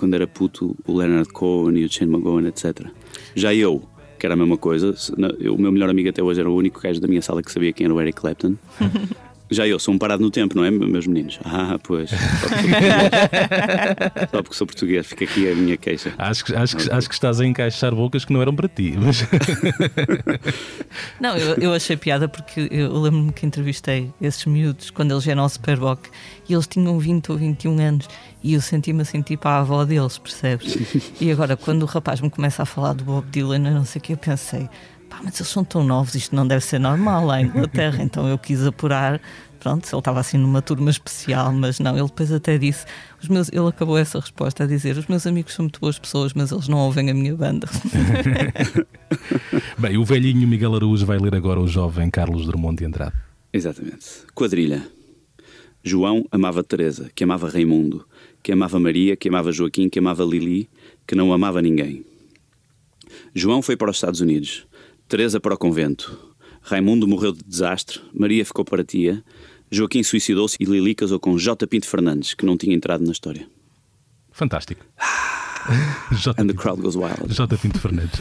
quando era puto o Leonard Cohen e o Shane McGowan, etc. Já eu, que era a mesma coisa, eu- o meu melhor amigo até hoje era o único gajo da minha sala que sabia quem era o Eric Clapton. *laughs* Já eu sou um parado no tempo, não é, meus meninos? Ah, pois. Só porque, *laughs* só porque sou português, fica aqui a minha queixa. Acho que, acho, que, acho que estás a encaixar bocas que não eram para ti. Mas... *laughs* Não, eu, eu achei piada porque eu lembro-me que entrevistei esses miúdos quando eles eram ao Superboc e eles tinham 20 ou 21 anos e eu senti-me assim tipo a avó deles, percebes? E agora quando o rapaz me começa a falar do Bob Dylan, eu não sei o que, eu pensei, pá, mas eles são tão novos, isto não deve ser normal lá em Inglaterra, então eu quis apurar. Pronto, ele estava assim numa turma especial, mas não, ele depois até disse: os meus, ele acabou essa resposta a dizer: os meus amigos são muito boas pessoas, mas eles não ouvem a minha banda. *laughs* Bem, o velhinho Miguel Araújo vai ler agora o jovem Carlos Drummond de Andrade. Exatamente. Quadrilha. João amava Teresa, que amava Raimundo, que amava Maria, que amava Joaquim, que amava Lili, que não amava ninguém. João foi para os Estados Unidos, Teresa para o convento. Raimundo morreu de desastre, Maria ficou para tia, Joaquim suicidou-se e Lili casou com J. Pinto Fernandes, que não tinha entrado na história. Fantástico. *laughs* J. And the crowd goes wild. J. Pinto Fernandes.